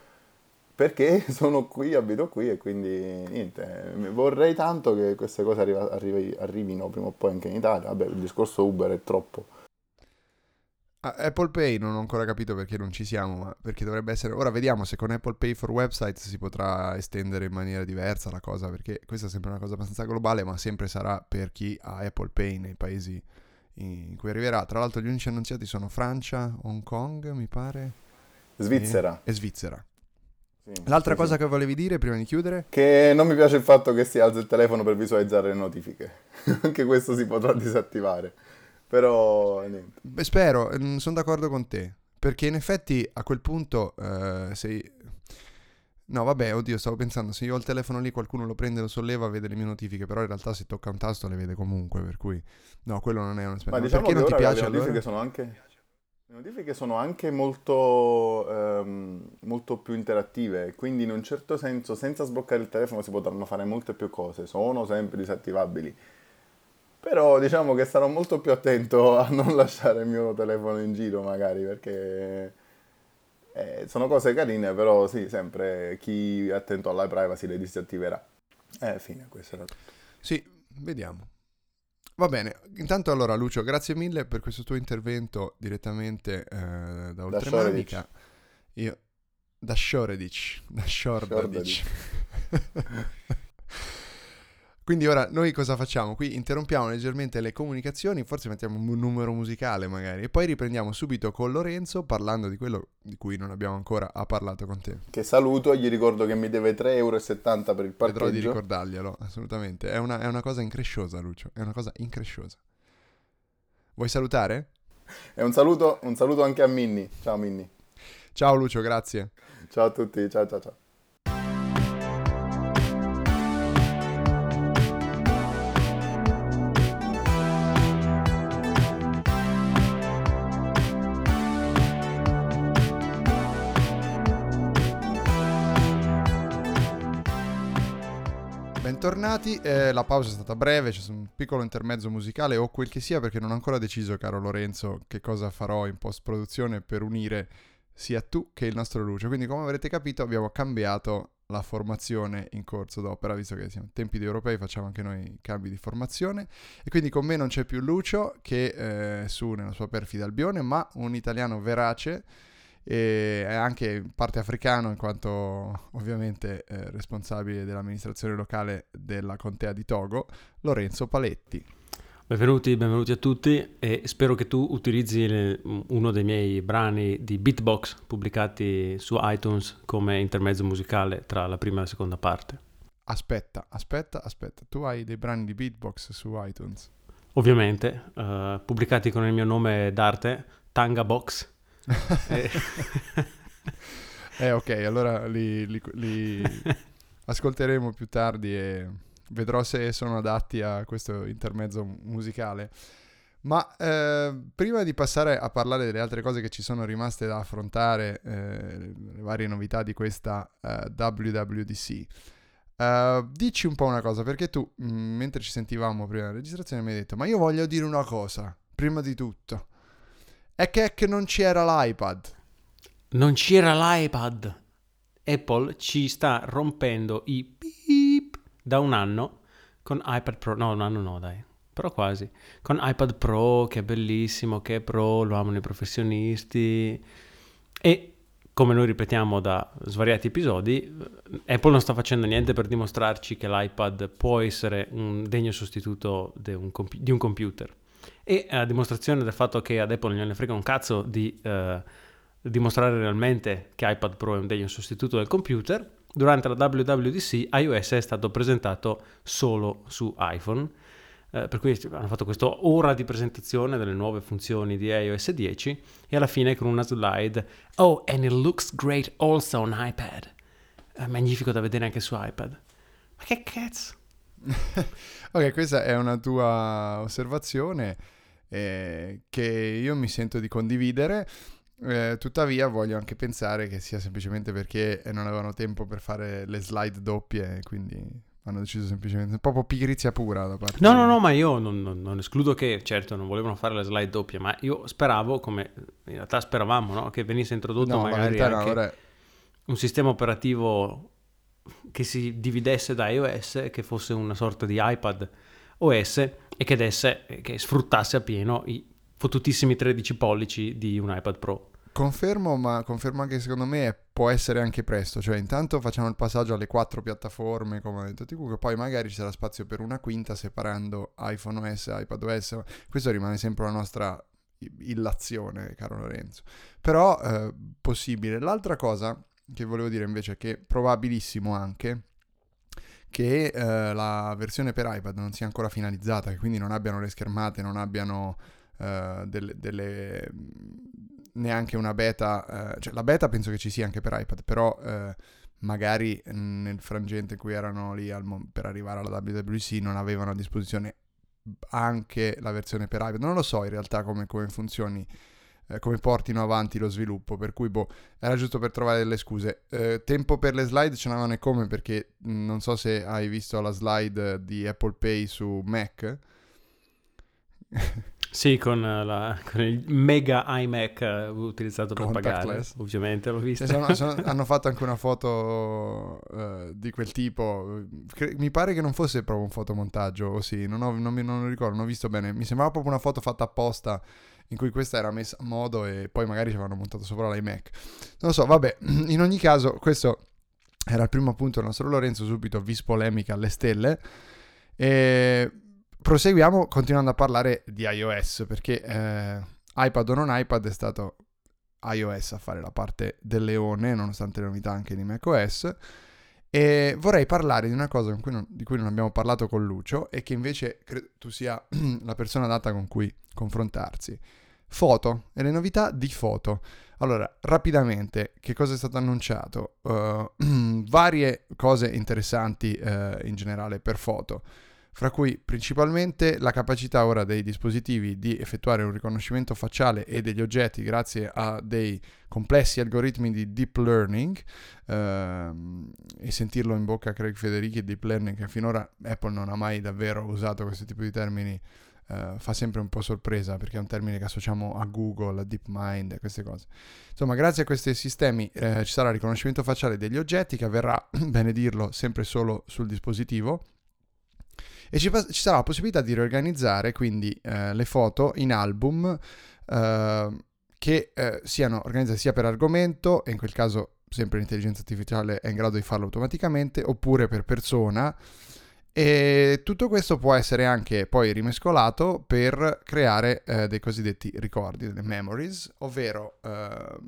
perché sono qui, abito qui e quindi niente, vorrei tanto che queste cose arriva- arrivi- arrivino prima o poi anche in Italia. Vabbè, il discorso Uber è troppo. A- Apple Pay non ho ancora capito perché non ci siamo, ma perché dovrebbe essere... Ora vediamo se con Apple Pay for Websites si potrà estendere in maniera diversa la cosa, perché questa è sempre una cosa abbastanza globale, ma sempre sarà per chi ha Apple Pay nei paesi in cui arriverà. Tra l'altro gli unici annunziati sono Francia, Hong Kong, mi pare, Svizzera. e, e Svizzera. Sì, L'altra sì, cosa sì. che volevi dire prima di chiudere? Che non mi piace il fatto che si alza il telefono per visualizzare le notifiche. Anche questo si potrà disattivare. Però niente. Beh, spero, sono d'accordo con te. Perché in effetti a quel punto eh, sei... No, vabbè, oddio, stavo pensando, se io ho il telefono lì, qualcuno lo prende, lo solleva, vede le mie notifiche, però in realtà se tocca un tasto le vede comunque, per cui... No, quello non è un aspetto. Ma diciamo perché non ti piace le notifiche allora? sono anche... Le notifiche sono anche molto, ehm, molto più interattive, quindi in un certo senso, senza sbloccare il telefono, si potranno fare molte più cose. Sono sempre disattivabili. Però diciamo che sarò molto più attento a non lasciare il mio telefono in giro, magari, perché eh, sono cose carine, però sì, sempre chi è attento alla privacy le disattiverà. Eh, fine, questo era tutto. Sì, vediamo. Va bene, intanto allora Lucio, grazie mille per questo tuo intervento direttamente eh, da Oltremanica. Io da Shoreditch, da Shoreditch. Quindi ora noi cosa facciamo? Qui interrompiamo leggermente le comunicazioni, forse mettiamo un numero musicale magari e poi riprendiamo subito con Lorenzo parlando di quello di cui non abbiamo ancora ha parlato con te. Che saluto, gli ricordo che mi deve 3,70 euro per il Vedrò di parcheggio. ricordarglielo, assolutamente. È una, è una cosa incresciosa, Lucio, è una cosa incresciosa. Vuoi salutare? E un saluto, un saluto anche a Minni. Ciao Minni. Ciao Lucio, grazie. Ciao a tutti, ciao ciao ciao. Bentornati, eh, la pausa è stata breve, c'è un piccolo intermezzo musicale o quel che sia perché non ho ancora deciso, caro Lorenzo, che cosa farò in post-produzione per unire sia tu che il nostro Lucio. Quindi come avrete capito abbiamo cambiato la formazione in corso d'opera, visto che siamo in tempi di europei facciamo anche noi cambi di formazione e quindi con me non c'è più Lucio che eh, è su nella sua perfida Albione, ma un italiano verace e è anche in parte africano in quanto ovviamente eh, responsabile dell'amministrazione locale della contea di Togo, Lorenzo Paletti. Benvenuti, benvenuti a tutti e spero che tu utilizzi le- uno dei miei brani di beatbox pubblicati su iTunes come intermezzo musicale tra la prima e la seconda parte. Aspetta, aspetta, aspetta, tu hai dei brani di beatbox su iTunes? Ovviamente, eh, pubblicati con il mio nome d'arte, Tanga Box. E- eh. Ok, allora li, li- li ascolteremo più tardi e vedrò se sono adatti a questo intermezzo musicale. Ma eh, prima di passare a parlare delle altre cose che ci sono rimaste da affrontare, eh, le varie novità di questa eh, WWDC, eh, dici un po' una cosa, perché tu, mh, mm, mentre ci sentivamo prima della registrazione, mi hai detto, ma io voglio dire una cosa, prima di tutto, è che, è che non c'era l'iPad. Non c'era l'iPad. Apple ci sta rompendo i beep da un anno con iPad Pro, no, un anno no, dai però quasi. Con iPad Pro, che è bellissimo, che è Pro, lo amano i professionisti. E come noi ripetiamo da svariati episodi, Apple non sta facendo niente per dimostrarci che l'iPad può essere un degno sostituto di un, compi- di un computer. E a dimostrazione del fatto che ad Apple non ne frega un cazzo di eh, dimostrare realmente che iPad Pro è un degno sostituto del computer, durante la WWDC iOS è stato presentato solo su iPhone eh, per cui hanno fatto questa ora di presentazione delle nuove funzioni di iOS 10 e alla fine con una slide Oh, and it looks great also on iPad. È magnifico da vedere anche su iPad. Ma che cazzo? ok, questa è una tua osservazione eh, che io mi sento di condividere. Eh, tuttavia voglio anche pensare che sia semplicemente perché non avevano tempo per fare le slide doppie, quindi hanno deciso semplicemente, proprio pigrizia pura da parte No, no, no, ma io non, non, non, escludo che, certo, non volevano fare le slide doppie, ma io speravo, come in realtà speravamo, no? che venisse introdotto no, magari anche un sistema operativo che si dividesse da iOS, che fosse una sorta di iPad OS e che, desse, che sfruttasse a pieno i fottutissimi 13 pollici di un iPad Pro. Confermo, ma confermo anche secondo me può essere anche presto, cioè intanto facciamo il passaggio alle quattro piattaforme come ha detto che poi magari ci sarà spazio per una quinta separando iPhone OS e iPad OS, questo rimane sempre la nostra illazione, caro Lorenzo. Però eh, possibile. L'altra cosa che volevo dire invece è che probabilissimo anche che eh, la versione per iPad non sia ancora finalizzata, che quindi non abbiano le schermate, non abbiano uh, delle, delle, neanche una beta, uh, cioè la beta penso che ci sia anche per iPad, però uh, magari nel frangente in cui erano lì mo- per arrivare alla WWC non avevano a disposizione anche la versione per iPad. Non lo so in realtà come, come funzioni, eh, come portino avanti lo sviluppo, per cui boh, era giusto per trovare delle scuse. Eh, tempo per le slide ce n'avevano e come perché mh, non so se hai visto la slide di Apple Pay su Mac. Sì, con, la, con, il mega iMac uh, utilizzato per pagare, ovviamente l'ho visto. Sono, sono, hanno fatto anche una foto uh, di quel tipo, mi pare che non fosse proprio un fotomontaggio, o sì, non, ho, non, mi, non lo ricordo, non ho visto bene, mi sembrava proprio una foto fatta apposta in cui questa era messa a modo e poi magari ci avevano montato sopra l'iMac. Non lo so, vabbè, in ogni caso questo era il primo punto del nostro Lorenzo, subito vis polemica alle stelle. E proseguiamo continuando a parlare di iOS perché eh, iPad o non iPad è stato iOS a fare la parte del leone nonostante le novità anche di macOS e vorrei parlare di una cosa cui non, di cui non abbiamo parlato con Lucio e che invece credo tu sia la persona adatta con cui confrontarsi. Foto e le novità di foto. Allora, rapidamente, che cosa è stato annunciato? Uh, varie cose interessanti uh, in generale per foto fra cui principalmente la capacità ora dei dispositivi di effettuare un riconoscimento facciale e degli oggetti grazie a dei complessi algoritmi di deep learning ehm, e sentirlo in bocca a Craig Federici deep learning che finora Apple non ha mai davvero usato questo tipo di termini eh, fa sempre un po' sorpresa perché è un termine che associamo a Google, a DeepMind e queste cose. Insomma, grazie a questi sistemi eh, ci sarà riconoscimento facciale degli oggetti che avverrà, bene dirlo, sempre solo sul dispositivo e ci, ci sarà la possibilità di riorganizzare quindi eh, le foto in album eh, che eh, siano organizzate sia per argomento, e in quel caso sempre l'intelligenza artificiale è in grado di farlo automaticamente, oppure per persona. E tutto questo può essere anche poi rimescolato per creare eh, dei cosiddetti ricordi, delle memories, ovvero eh,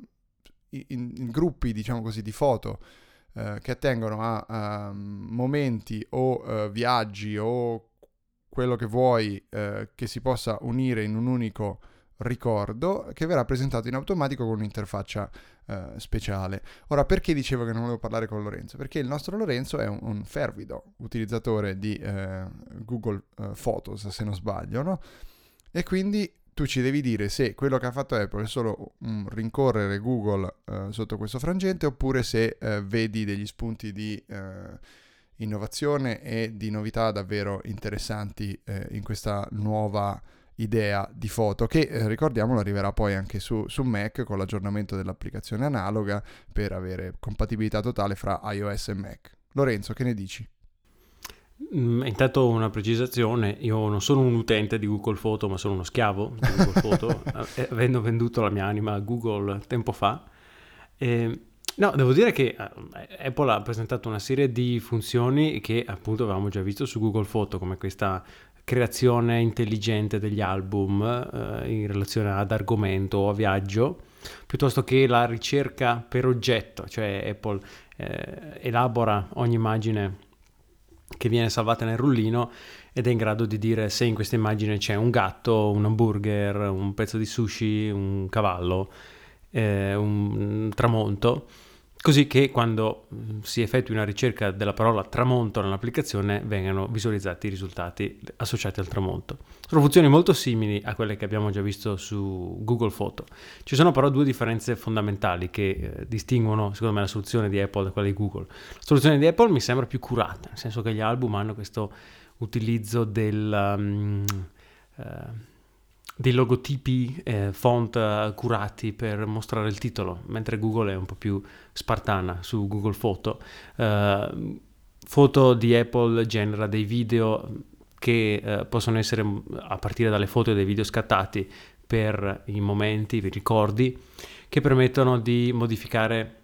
in, in, gruppi, diciamo così, di foto eh, che attengono a, a momenti o uh, viaggi o quello che vuoi uh, che si possa unire in un unico ricordo che verrà presentato in automatico con un'interfaccia uh, speciale. Ora, perché dicevo che non volevo parlare con Lorenzo? Perché il nostro Lorenzo è un, un fervido utilizzatore di uh, Google uh, Photos, se non sbaglio, no? E quindi tu ci devi dire se quello che ha fatto Apple è solo un rincorrere Google eh, sotto questo frangente oppure se eh, vedi degli spunti di eh, innovazione e di novità davvero interessanti in questa nuova idea di foto che ricordiamolo arriverà poi anche su, su, Mac con l'aggiornamento dell'applicazione analoga per avere compatibilità totale fra iOS e Mac. Lorenzo, che ne dici? Mm, intanto una precisazione, io non sono un utente di Google Photo, ma sono uno schiavo di Google Photo, eh, avendo venduto la mia anima a Google tempo fa. E, no, devo dire che eh, Apple ha presentato una serie di funzioni che appunto avevamo già visto su Google Photo, come questa creazione intelligente degli album eh, in relazione ad argomento o a viaggio, piuttosto che la ricerca per oggetto, cioè Apple eh, elabora ogni immagine che viene salvata nel rullino ed è in grado di dire se in questa immagine c'è un gatto, un hamburger, un pezzo di sushi, un cavallo, eh, un tramonto così che quando mm, si effettui una ricerca della parola tramonto nell'applicazione vengano visualizzati i risultati associati al tramonto. Sono funzioni molto simili a quelle che abbiamo già visto su Google Photo. Ci sono però due differenze fondamentali che eh, distinguono secondo me la soluzione di Apple da quella di Google. La soluzione di Apple mi sembra più curata, nel senso che gli album hanno questo utilizzo del... Um, uh, dei logotipi eh, font uh, curati per mostrare il titolo, mentre Google è un po' più spartana su Google Photo. Uh, foto di Apple genera dei video che uh, possono essere a partire dalle foto e dai video scattati per i momenti, i ricordi, che permettono di modificare,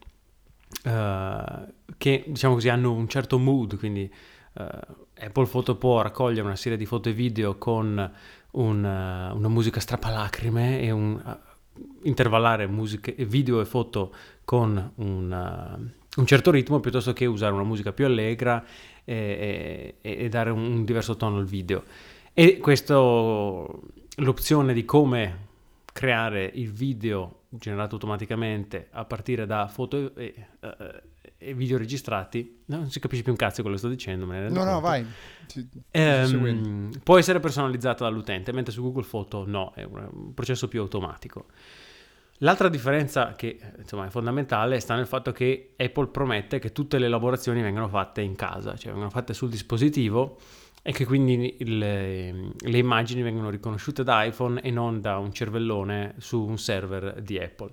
che diciamo così hanno un certo mood, quindi Apple Photo può raccogliere una serie di foto e video con una, una musica strappalacrime e un, uh, intervallare musiche, video e foto con una, un certo ritmo piuttosto che usare una musica più allegra e, e, e dare un, un, diverso tono al video. E questo, l'opzione di come creare il video generato automaticamente a partire da foto e, uh, e video registrati, no, non si capisce più un cazzo quello che sto dicendo. No, conto. no, vai. Ci, ehm, può essere personalizzato dall'utente, mentre su Google Photo no, è un, processo più automatico. L'altra differenza che insomma, è fondamentale sta nel fatto che Apple promette che tutte le elaborazioni vengano fatte in casa, cioè vengono fatte sul dispositivo e che quindi le, le immagini vengono riconosciute da iPhone e non da un cervellone su un server di Apple.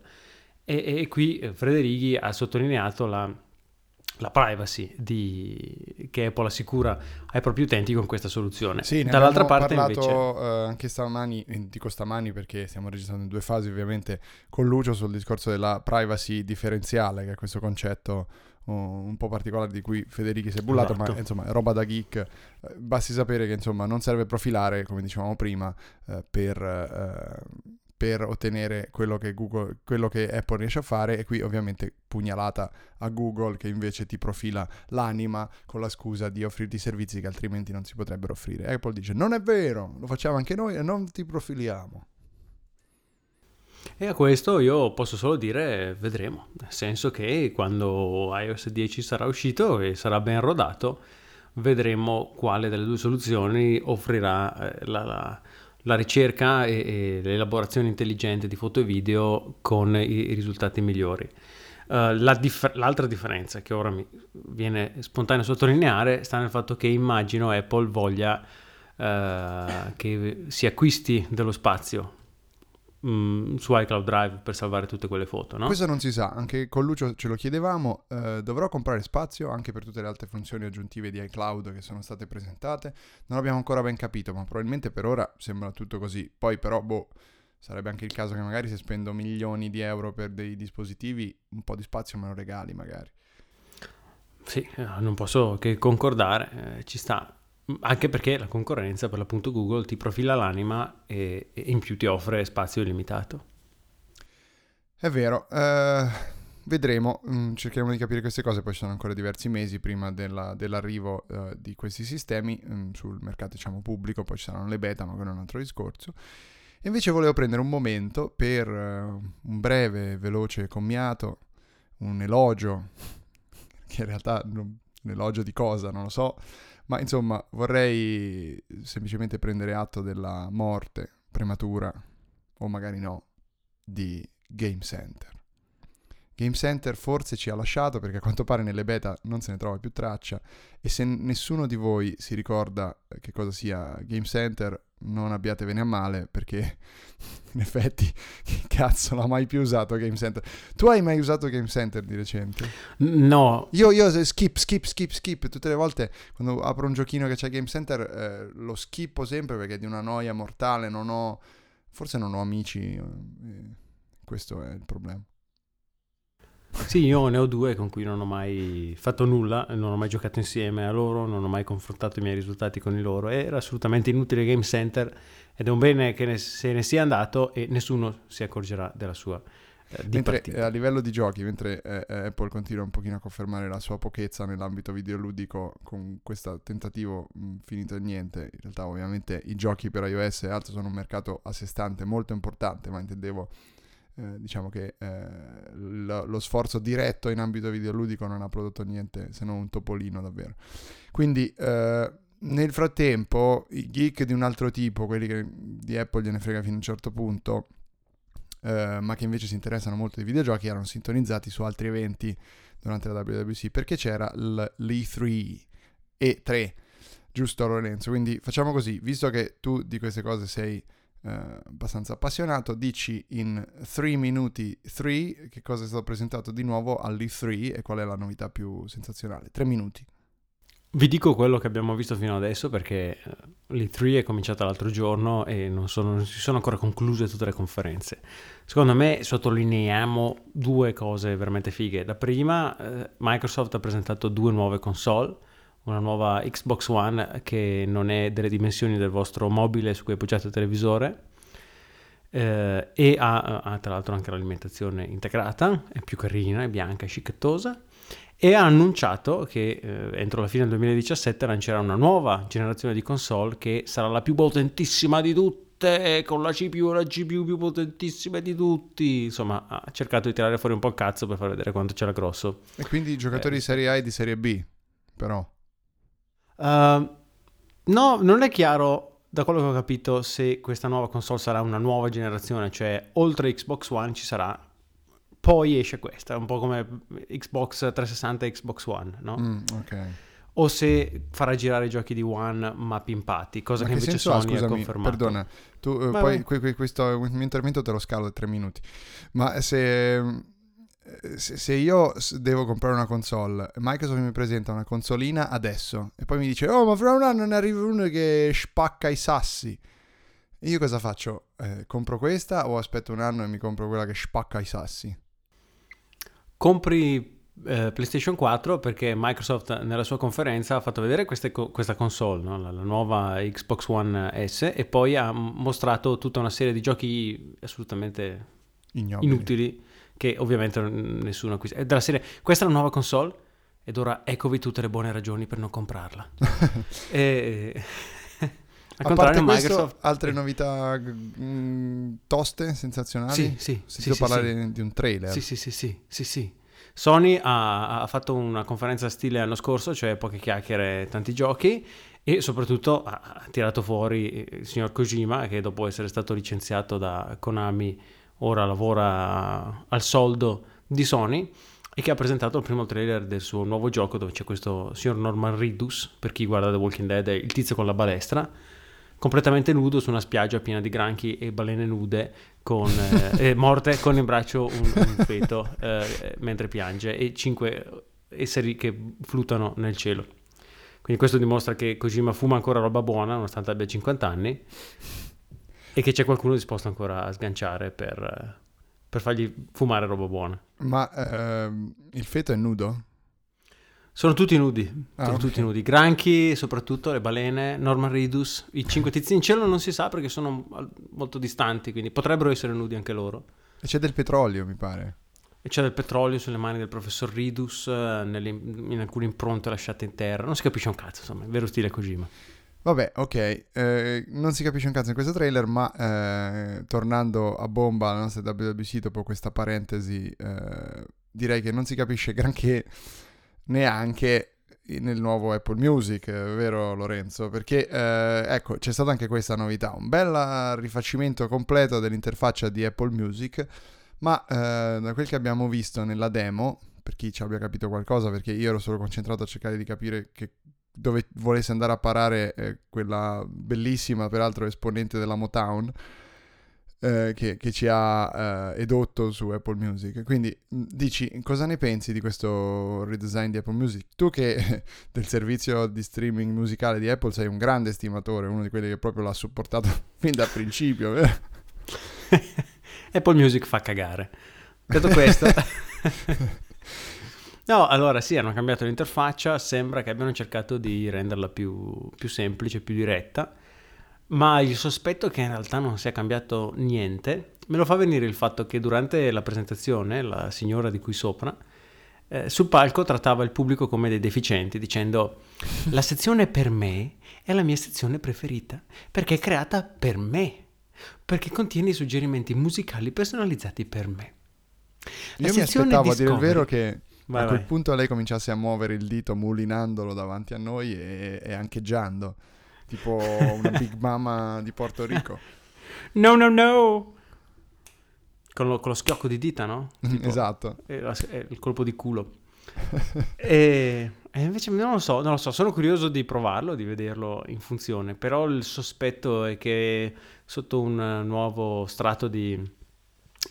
E, e qui Federighi ha sottolineato la, la privacy di, che Apple assicura ai propri utenti con questa soluzione. Sì, ne Dall'altra parte parlato invece... uh, anche stamani, dico stamani perché stiamo registrando in due fasi ovviamente con Lucio sul discorso della privacy differenziale, che è questo concetto uh, un po' particolare di cui Federici si è bullato, esatto. ma insomma è roba da geek. Uh, basti sapere che insomma non serve profilare, come dicevamo prima, per per ottenere quello che, Google, quello che Apple riesce a fare e qui ovviamente pugnalata a Google che invece ti profila l'anima con la scusa di offrirti servizi che altrimenti non si potrebbero offrire. Apple dice non è vero, lo facciamo anche noi e non ti profiliamo. E a questo io posso solo dire vedremo, nel senso che quando iOS 10 sarà uscito e sarà ben rodato, vedremo quale delle due soluzioni offrirà eh, la, la la ricerca e, e, l'elaborazione intelligente di foto e video con i, i risultati migliori. Uh, la dif- l'altra differenza che ora mi viene spontanea sottolineare sta nel fatto che immagino Apple voglia uh, che si acquisti dello spazio mh, mm, su iCloud Drive per salvare tutte quelle foto, no? Questo non si sa, anche con Lucio ce lo chiedevamo, eh, dovrò comprare spazio anche per tutte le altre funzioni aggiuntive di iCloud che sono state presentate, non abbiamo ancora ben capito, ma probabilmente per ora sembra tutto così, poi però boh, sarebbe anche il caso che magari se spendo milioni di euro per dei dispositivi, un po' di spazio me lo regali magari. Sì, eh, non posso che concordare, eh, ci sta. Anche perché la concorrenza, per l'appunto Google, ti profila l'anima e, e in più ti offre spazio illimitato. È vero, uh, vedremo, mm, cercheremo di capire queste cose, poi ci sono ancora diversi mesi prima della, dell'arrivo uh, di questi sistemi um, sul mercato diciamo, pubblico, poi ci saranno le beta, ma quello è un altro discorso. E invece volevo prendere un momento per uh, un breve, veloce commiato, un elogio, che in realtà un elogio di cosa, non lo so, ma insomma, vorrei semplicemente prendere atto della morte prematura, o magari no, di Game Center. Game Center forse ci ha lasciato perché a quanto pare nelle beta non se ne trova più traccia e se nessuno di voi si ricorda eh, che cosa sia Game Center non abbiatevene a male perché in effetti che cazzo l'ha mai più usato Game Center? Tu hai mai usato Game Center di recente? No. Io, io skip skip skip skip tutte le volte quando apro un giochino che c'è Game Center eh, lo schippo sempre perché è di una noia mortale non ho forse non ho amici eh, questo è il problema sì, io ne ho due con cui non ho mai fatto nulla, non ho mai giocato insieme a loro, non ho mai confrontato i miei risultati con i loro. Era assolutamente inutile Game Center ed è un bene che ne, se ne sia andato e nessuno si accorgerà della sua eh, mentre eh, a livello di giochi, mentre eh, eh, Apple continua un pochino a confermare la sua pochezza nell'ambito videoludico con questo tentativo mh, finito in niente, in realtà ovviamente i giochi per iOS e altro sono un mercato a sé stante molto importante, ma intendevo eh, diciamo che eh, lo, lo, sforzo diretto in ambito videoludico non ha prodotto niente se non un topolino davvero. Quindi eh, nel frattempo i geek di un altro tipo, quelli che di Apple gliene frega fino a un certo punto, eh, ma che invece si interessano molto di videogiochi, erano sintonizzati su altri eventi durante la WWC perché c'era l'E3 E3, giusto Lorenzo? Quindi facciamo così, visto che tu di queste cose sei eh, abbastanza appassionato, dici in 3 minuti 3 che cosa è stato presentato di nuovo all'E3 e qual è la novità più sensazionale. 3 minuti. Vi dico quello che abbiamo visto fino adesso perché eh, l'E3 è cominciata l'altro giorno e non, sono, non, si sono ancora concluse tutte le conferenze. Secondo me sottolineiamo due cose veramente fighe. La prima, eh, Microsoft ha presentato due nuove console una nuova Xbox One che non è delle dimensioni del vostro mobile su cui appoggiate il televisore eh, e ha, ha, tra l'altro anche l'alimentazione integrata, è più carina, è bianca, è scicchetosa e ha annunciato che eh, entro la fine del 2017 lancerà una nuova generazione di console che sarà la più potentissima di tutte con la CPU la GPU più potentissima di tutti. Insomma ha cercato di tirare fuori un po' il cazzo per far vedere quanto c'era grosso. E quindi i giocatori eh, di serie A e di serie B però Uh, no, non è chiaro da quello che ho capito se questa nuova console sarà una nuova generazione, cioè oltre Xbox One ci sarà, poi esce questa, un po' come Xbox 360 e Xbox One, no? Mm, ok. O se farà girare i giochi di One ma pimpati, cosa ma che, che invece Sony ha, scusami, confermato. Perdona, tu, uh, poi que, questo mio intervento te lo scalo da tre minuti, ma se eh, se io devo comprare una console, Microsoft mi presenta una consolina adesso e poi mi dice, oh ma fra un anno ne arriva uno che spacca i sassi. E io cosa faccio? Eh, compro questa o aspetto un anno e mi compro quella che spacca i sassi? Compri eh, PlayStation 4 perché Microsoft nella sua conferenza ha fatto vedere queste, questa console, no? la, la, nuova Xbox One S, e poi ha mostrato tutta una serie di giochi assolutamente Ignobili. inutili che ovviamente nessuno acquista. È della serie, questa è la nuova console ed ora eccovi tutte le buone ragioni per non comprarla. e... A, a parte questo, Microsoft... altre novità mh, mm, toste, sensazionali? Sì, sì. Sento sì, parlare sì. di un trailer. Sì, sì, sì, sì, sì, sì. Sony ha, ha, fatto una conferenza stile l'anno scorso, cioè poche chiacchiere, tanti giochi e soprattutto ha, ha tirato fuori il signor Kojima che dopo essere stato licenziato da Konami ora lavora al soldo di Sony e che ha presentato il primo trailer del suo nuovo gioco dove c'è questo signor Norman Reedus, per chi guarda The Walking Dead, il tizio con la balestra, completamente nudo su una spiaggia piena di granchi e balene nude con, eh, morte con in braccio un, un feto eh, mentre piange e cinque esseri che flutano nel cielo. Quindi questo dimostra che Kojima fuma ancora roba buona nonostante abbia 50 anni e che c'è qualcuno disposto ancora a sganciare per, per fargli fumare roba buona. Ma ehm, il feto è nudo? Sono tutti nudi, ah, sono okay. tutti nudi. Granchi, soprattutto le balene, Norman Reedus, i cinque tizi in cielo non si sa perché sono molto distanti, quindi potrebbero essere nudi anche loro. E c'è del petrolio, mi pare. E c'è del petrolio sulle mani del professor Ridus, eh, nelle, in alcune impronte lasciate in terra. Non si capisce un cazzo, insomma, è vero stile Kojima. Vabbè, ok, eh, non si capisce un cazzo in questo trailer, ma eh, tornando a bomba alla nostra WWC dopo questa parentesi, eh, direi che non si capisce granché neanche nel nuovo Apple Music, vero Lorenzo? Perché eh, ecco, c'è stata anche questa novità, un bel rifacimento completo dell'interfaccia di Apple Music, ma eh, da quel che abbiamo visto nella demo, per chi ci abbia capito qualcosa, perché io ero solo concentrato a cercare di capire che, dove volesse andare a parare eh, quella bellissima, peraltro, esponente della Motown, eh, che, che, ci ha eh, edotto su Apple Music. Quindi dici cosa ne pensi di questo redesign di Apple Music? Tu che del servizio di streaming musicale di Apple sei un grande estimatore, uno di quelli che proprio l'ha supportato fin dal principio. Apple Music fa cagare. Detto questo... No, allora sì, hanno cambiato l'interfaccia, sembra che abbiano cercato di renderla più, più semplice, più diretta ma il sospetto che in realtà non sia cambiato niente me lo fa venire il fatto che durante la presentazione la signora di cui sopra eh, sul palco trattava il pubblico come dei deficienti dicendo la sezione per me è la mia sezione preferita perché è creata per me perché contiene i suggerimenti musicali personalizzati per me. La Io mi aspettavo a dire il vero che vai, a quel vai. punto lei cominciasse a muovere il dito mulinandolo davanti a noi e, e ancheggiando tipo una Big Mama di Porto Rico. No, no, no! Con lo, con lo schiocco di dita, no? Tipo, esatto. È, è il colpo di culo. e, e, invece non lo so, non lo so, sono curioso di provarlo, di vederlo in funzione, però il sospetto è che sotto un nuovo strato di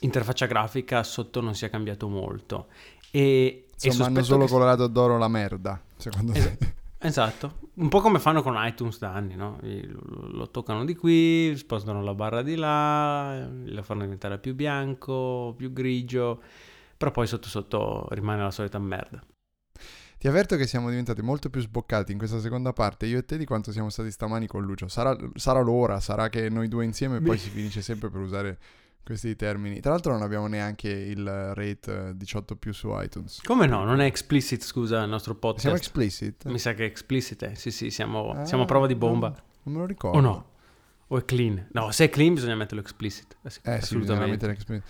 interfaccia grafica sotto non sia cambiato molto. E, Insomma, hanno solo colorato d'oro la merda, secondo es- me. Esatto, un po' come fanno con iTunes da anni, no? Lo toccano di qui, spostano la barra di là, lo fanno diventare più bianco, più grigio, però poi sotto sotto rimane la solita merda. Ti avverto che siamo diventati molto più sboccati in questa seconda parte, io e te, di quanto siamo stati stamani con Lucio. Sarà, sarà l'ora, sarà che noi due insieme poi si finisce sempre per usare questi termini. Tra l'altro non abbiamo neanche il rate 18 eh, più su iTunes. Come no? Non è explicit, scusa, il nostro podcast. Siamo explicit? Mi sa che è explicit, eh. sì sì, siamo, ah, siamo a prova di bomba. No, non me lo ricordo. O no? O è clean? No, se è clean bisogna metterlo explicit. Eh, eh sì, bisogna mettere explicit.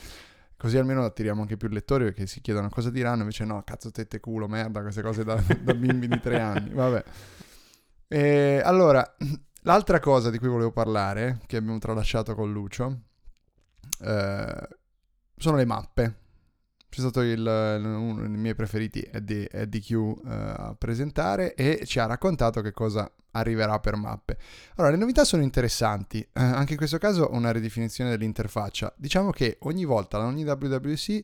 Così almeno attiriamo anche più lettori perché si chiedono cosa diranno, invece no, cazzo tette culo, merda, queste cose da, da bimbi di tre anni. Vabbè. E, allora, l'altra cosa di cui volevo parlare, che abbiamo tralasciato con Lucio, eh, sono le mappe. C'è stato il, uno dei miei preferiti, Eddie, Eddie Q, uh, a presentare e ci ha raccontato che cosa arriverà per mappe. Allora, le novità sono interessanti, uh, anche in questo caso una ridefinizione dell'interfaccia. Diciamo che ogni volta, ad ogni WWC,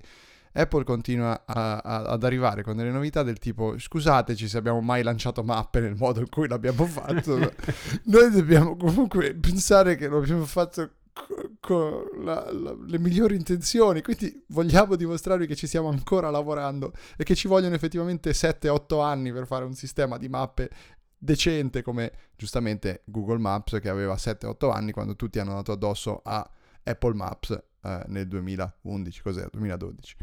Apple continua a, a, ad arrivare con delle novità del tipo scusateci se abbiamo mai lanciato mappe nel modo in cui l'abbiamo fatto, noi dobbiamo comunque pensare che lo abbiamo fatto con la, la, le migliori intenzioni, quindi vogliamo dimostrarvi che ci stiamo ancora lavorando e che ci vogliono effettivamente 7-8 anni per fare un sistema di mappe decente come giustamente Google Maps che aveva 7-8 anni quando tutti hanno dato addosso a Apple Maps eh, nel 2011, cos'era? 2012.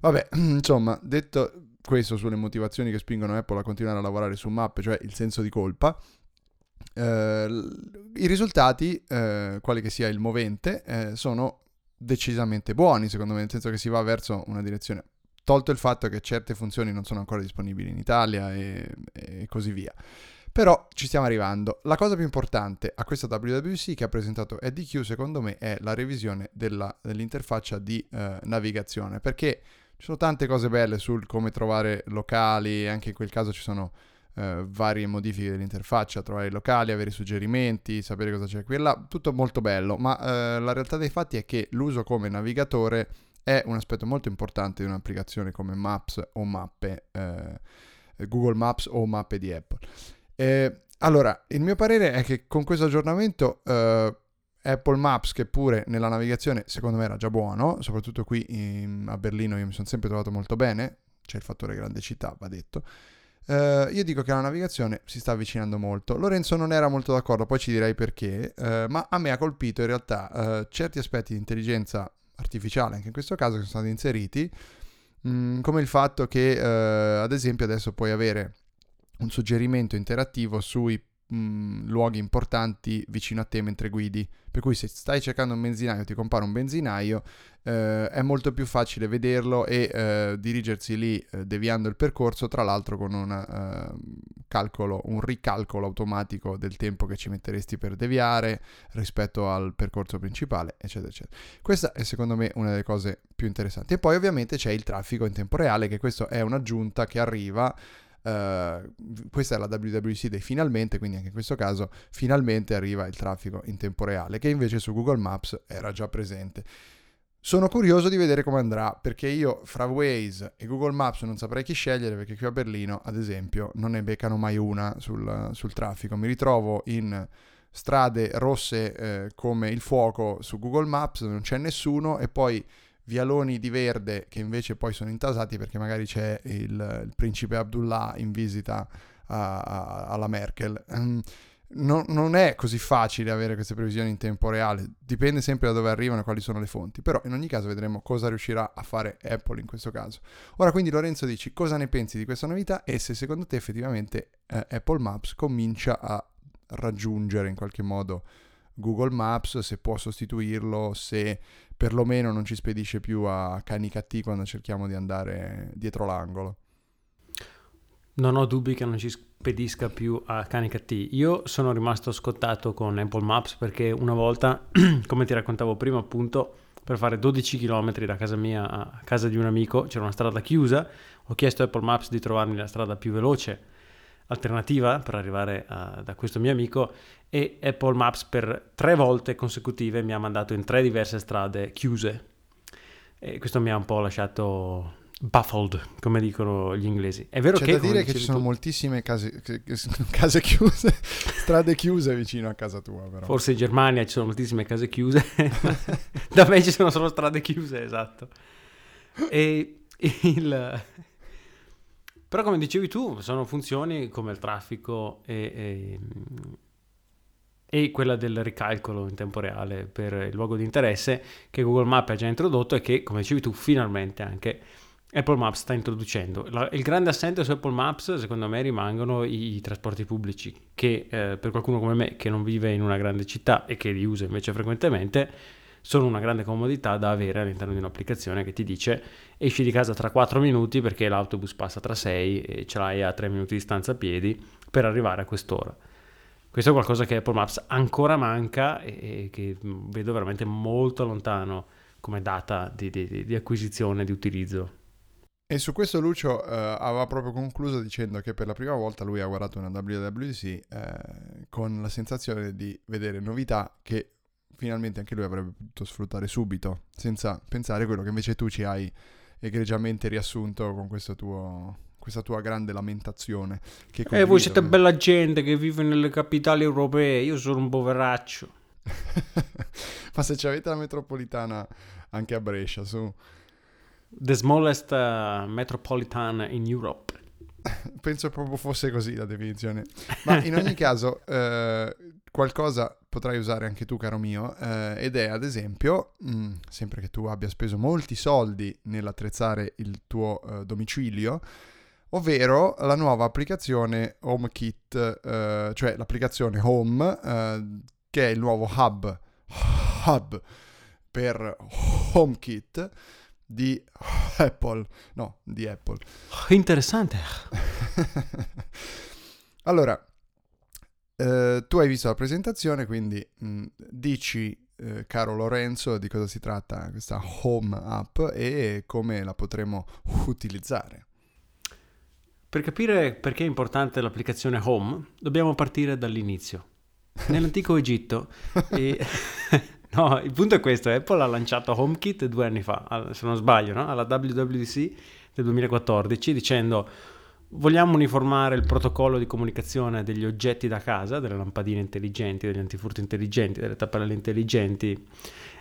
Vabbè, insomma, detto questo sulle motivazioni che spingono Apple a continuare a lavorare su mappe, cioè il senso di colpa, eh, I risultati, eh, quale che sia il movente, eh, sono decisamente buoni, secondo me, nel senso che si va verso una direzione. Tolto il fatto che certe funzioni non sono ancora disponibili in Italia e, e così via. Però ci stiamo arrivando. La cosa più importante a questa WWC che ha presentato EDQ, secondo me, è la revisione della, dell'interfaccia di eh, navigazione, perché ci sono tante cose belle sul come trovare locali, anche in quel caso ci sono eh, varie modifiche dell'interfaccia, trovare i locali, avere suggerimenti, sapere cosa c'è qui e là, tutto molto bello, ma eh, la realtà dei fatti è che l'uso come navigatore è un aspetto molto importante di un'applicazione come Maps o mappe, eh, Google Maps o mappe di Apple. allora, il mio parere è che con questo aggiornamento eh, Apple Maps, che pure nella navigazione secondo me era già buono, soprattutto qui in, a Berlino io mi sono sempre trovato molto bene, c'è il fattore grande città, va detto. Uh, io dico che la navigazione si sta avvicinando molto. Lorenzo non era molto d'accordo, poi ci direi perché, uh, ma a me ha colpito in realtà uh, certi aspetti di intelligenza artificiale, anche in questo caso, che sono stati inseriti, mh, mm, come il fatto che, ad esempio, adesso puoi avere un suggerimento interattivo sui mh, luoghi importanti vicino a te mentre guidi. Per cui se stai cercando un benzinaio, ti compare un benzinaio, eh, è molto più facile vederlo e eh, dirigersi lì eh, deviando il percorso, tra l'altro con un, eh, calcolo, un ricalcolo automatico del tempo che ci metteresti per deviare rispetto al percorso principale, eccetera, eccetera. Questa è secondo me una delle cose più interessanti. E poi ovviamente c'è il traffico in tempo reale, che questo è un'aggiunta che arriva Uh, questa è la WWC dei finalmente, quindi anche in questo caso finalmente arriva il traffico in tempo reale, che invece su Google Maps era già presente. Sono curioso di vedere come andrà, perché io fra Waze e Google Maps non saprei chi scegliere, perché qui a Berlino, ad esempio, non ne beccano mai una sul, sul traffico. Mi ritrovo in strade rosse eh, come il fuoco su Google Maps, non c'è nessuno, e poi vialoni di verde che invece poi sono intasati perché magari c'è il, il principe Abdullah in visita a, a, alla Merkel. Um, non, non, è così facile avere queste previsioni in tempo reale, dipende sempre da dove arrivano e quali sono le fonti, però in ogni caso vedremo cosa riuscirà a fare Apple in questo caso. Ora quindi Lorenzo dici cosa ne pensi di questa novità e se secondo te effettivamente eh, Apple Maps comincia a raggiungere in qualche modo Google Maps, se può sostituirlo, se perlomeno non ci spedisce più a Canicattì quando cerchiamo di andare dietro l'angolo. Non ho dubbi che non ci spedisca più a Canicattì. Io sono rimasto scottato con Apple Maps perché una volta, come ti raccontavo prima, appunto, per fare 12 km da casa mia a casa di un amico c'era una strada chiusa. Ho chiesto a Apple Maps di trovarmi la strada più veloce alternativa per arrivare a, da questo mio amico e Apple Maps per tre volte consecutive mi ha mandato in tre diverse strade chiuse e questo mi ha un po' lasciato baffled, come dicono gli inglesi. È vero C'è che... da dire che ci sono tu... moltissime case, case chiuse, strade chiuse vicino a casa tua però. Forse in Germania ci sono moltissime case chiuse, da me ci sono solo strade chiuse, esatto. E il... Però come dicevi tu, sono funzioni come il traffico e, e, e, quella del ricalcolo in tempo reale per il luogo di interesse che Google Maps ha già introdotto e che, come dicevi tu, finalmente anche Apple Maps sta introducendo. La, il grande assente su Apple Maps, secondo me, rimangono i, i trasporti pubblici, che eh, per qualcuno come me che non vive in una grande città e che li usa invece frequentemente, sono una grande comodità da avere all'interno di un'applicazione che ti dice esci di casa tra 4 minuti perché l'autobus passa tra 6 e ce l'hai a 3 minuti di distanza a piedi per arrivare a quest'ora. Questo è qualcosa che Apple Maps ancora manca e che vedo veramente molto lontano come data di, di, di acquisizione, di utilizzo. E su questo Lucio eh, aveva proprio concluso dicendo che per la prima volta lui ha guardato una WWDC eh, con la sensazione di vedere novità che finalmente anche lui avrebbe potuto sfruttare subito, senza pensare a quello che invece tu ci hai egregiamente riassunto con tuo, questa tua grande lamentazione. Che eh, voi siete bella gente che vive nelle capitali europee, io sono un poveraccio. Ma se ci avete la metropolitana anche a Brescia, su... The smallest uh, metropolitan in Europe. Penso proprio fosse così la definizione. Ma in ogni caso, eh, qualcosa potrai usare anche tu, caro mio, eh, ed è ad esempio, mh, mm, sempre che tu abbia speso molti soldi nell'attrezzare il tuo uh, domicilio, ovvero la nuova applicazione HomeKit, uh, cioè l'applicazione Home, uh, che è il nuovo hub, hub per HomeKit di Apple, no, di Apple. Interessante. allora, eh, tu hai visto la presentazione, quindi mh, mm, dici, eh, caro Lorenzo, di cosa si tratta questa Home App e come la potremo utilizzare. Per capire perché è importante l'applicazione Home, dobbiamo partire dall'inizio. Nell'antico Egitto, e... no, il punto è questo, Apple ha lanciato HomeKit due anni fa, se non sbaglio, no? alla WWDC del 2014, dicendo Vogliamo uniformare il protocollo di comunicazione degli oggetti da casa, delle lampadine intelligenti, degli antifurto intelligenti, delle tapparelle intelligenti,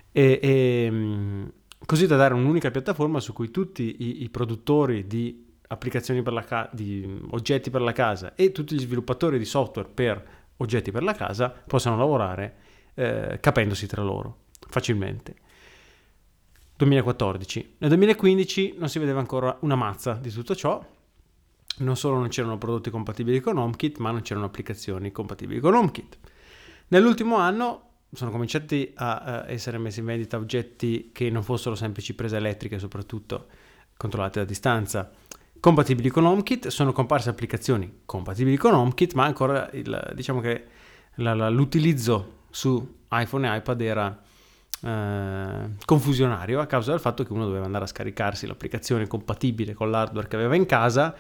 e, e, mm, così da dare un'unica piattaforma su cui tutti i, i produttori di applicazioni per la casa, di oggetti per la casa e tutti gli sviluppatori di software per oggetti per la casa possano lavorare eh, capendosi tra loro facilmente. 2014. Nel 2015 non si vedeva ancora una mazza di tutto ciò non solo non c'erano prodotti compatibili con HomeKit, ma non c'erano applicazioni compatibili con HomeKit. Nell'ultimo anno sono cominciati a, essere messi in vendita oggetti che non fossero semplici prese elettriche, soprattutto controllate a distanza, compatibili con HomeKit, sono comparse applicazioni compatibili con HomeKit, ma ancora il, diciamo che la, la, l'utilizzo su iPhone e iPad era eh, confusionario a causa del fatto che uno doveva andare a scaricarsi l'applicazione compatibile con l'hardware che aveva in casa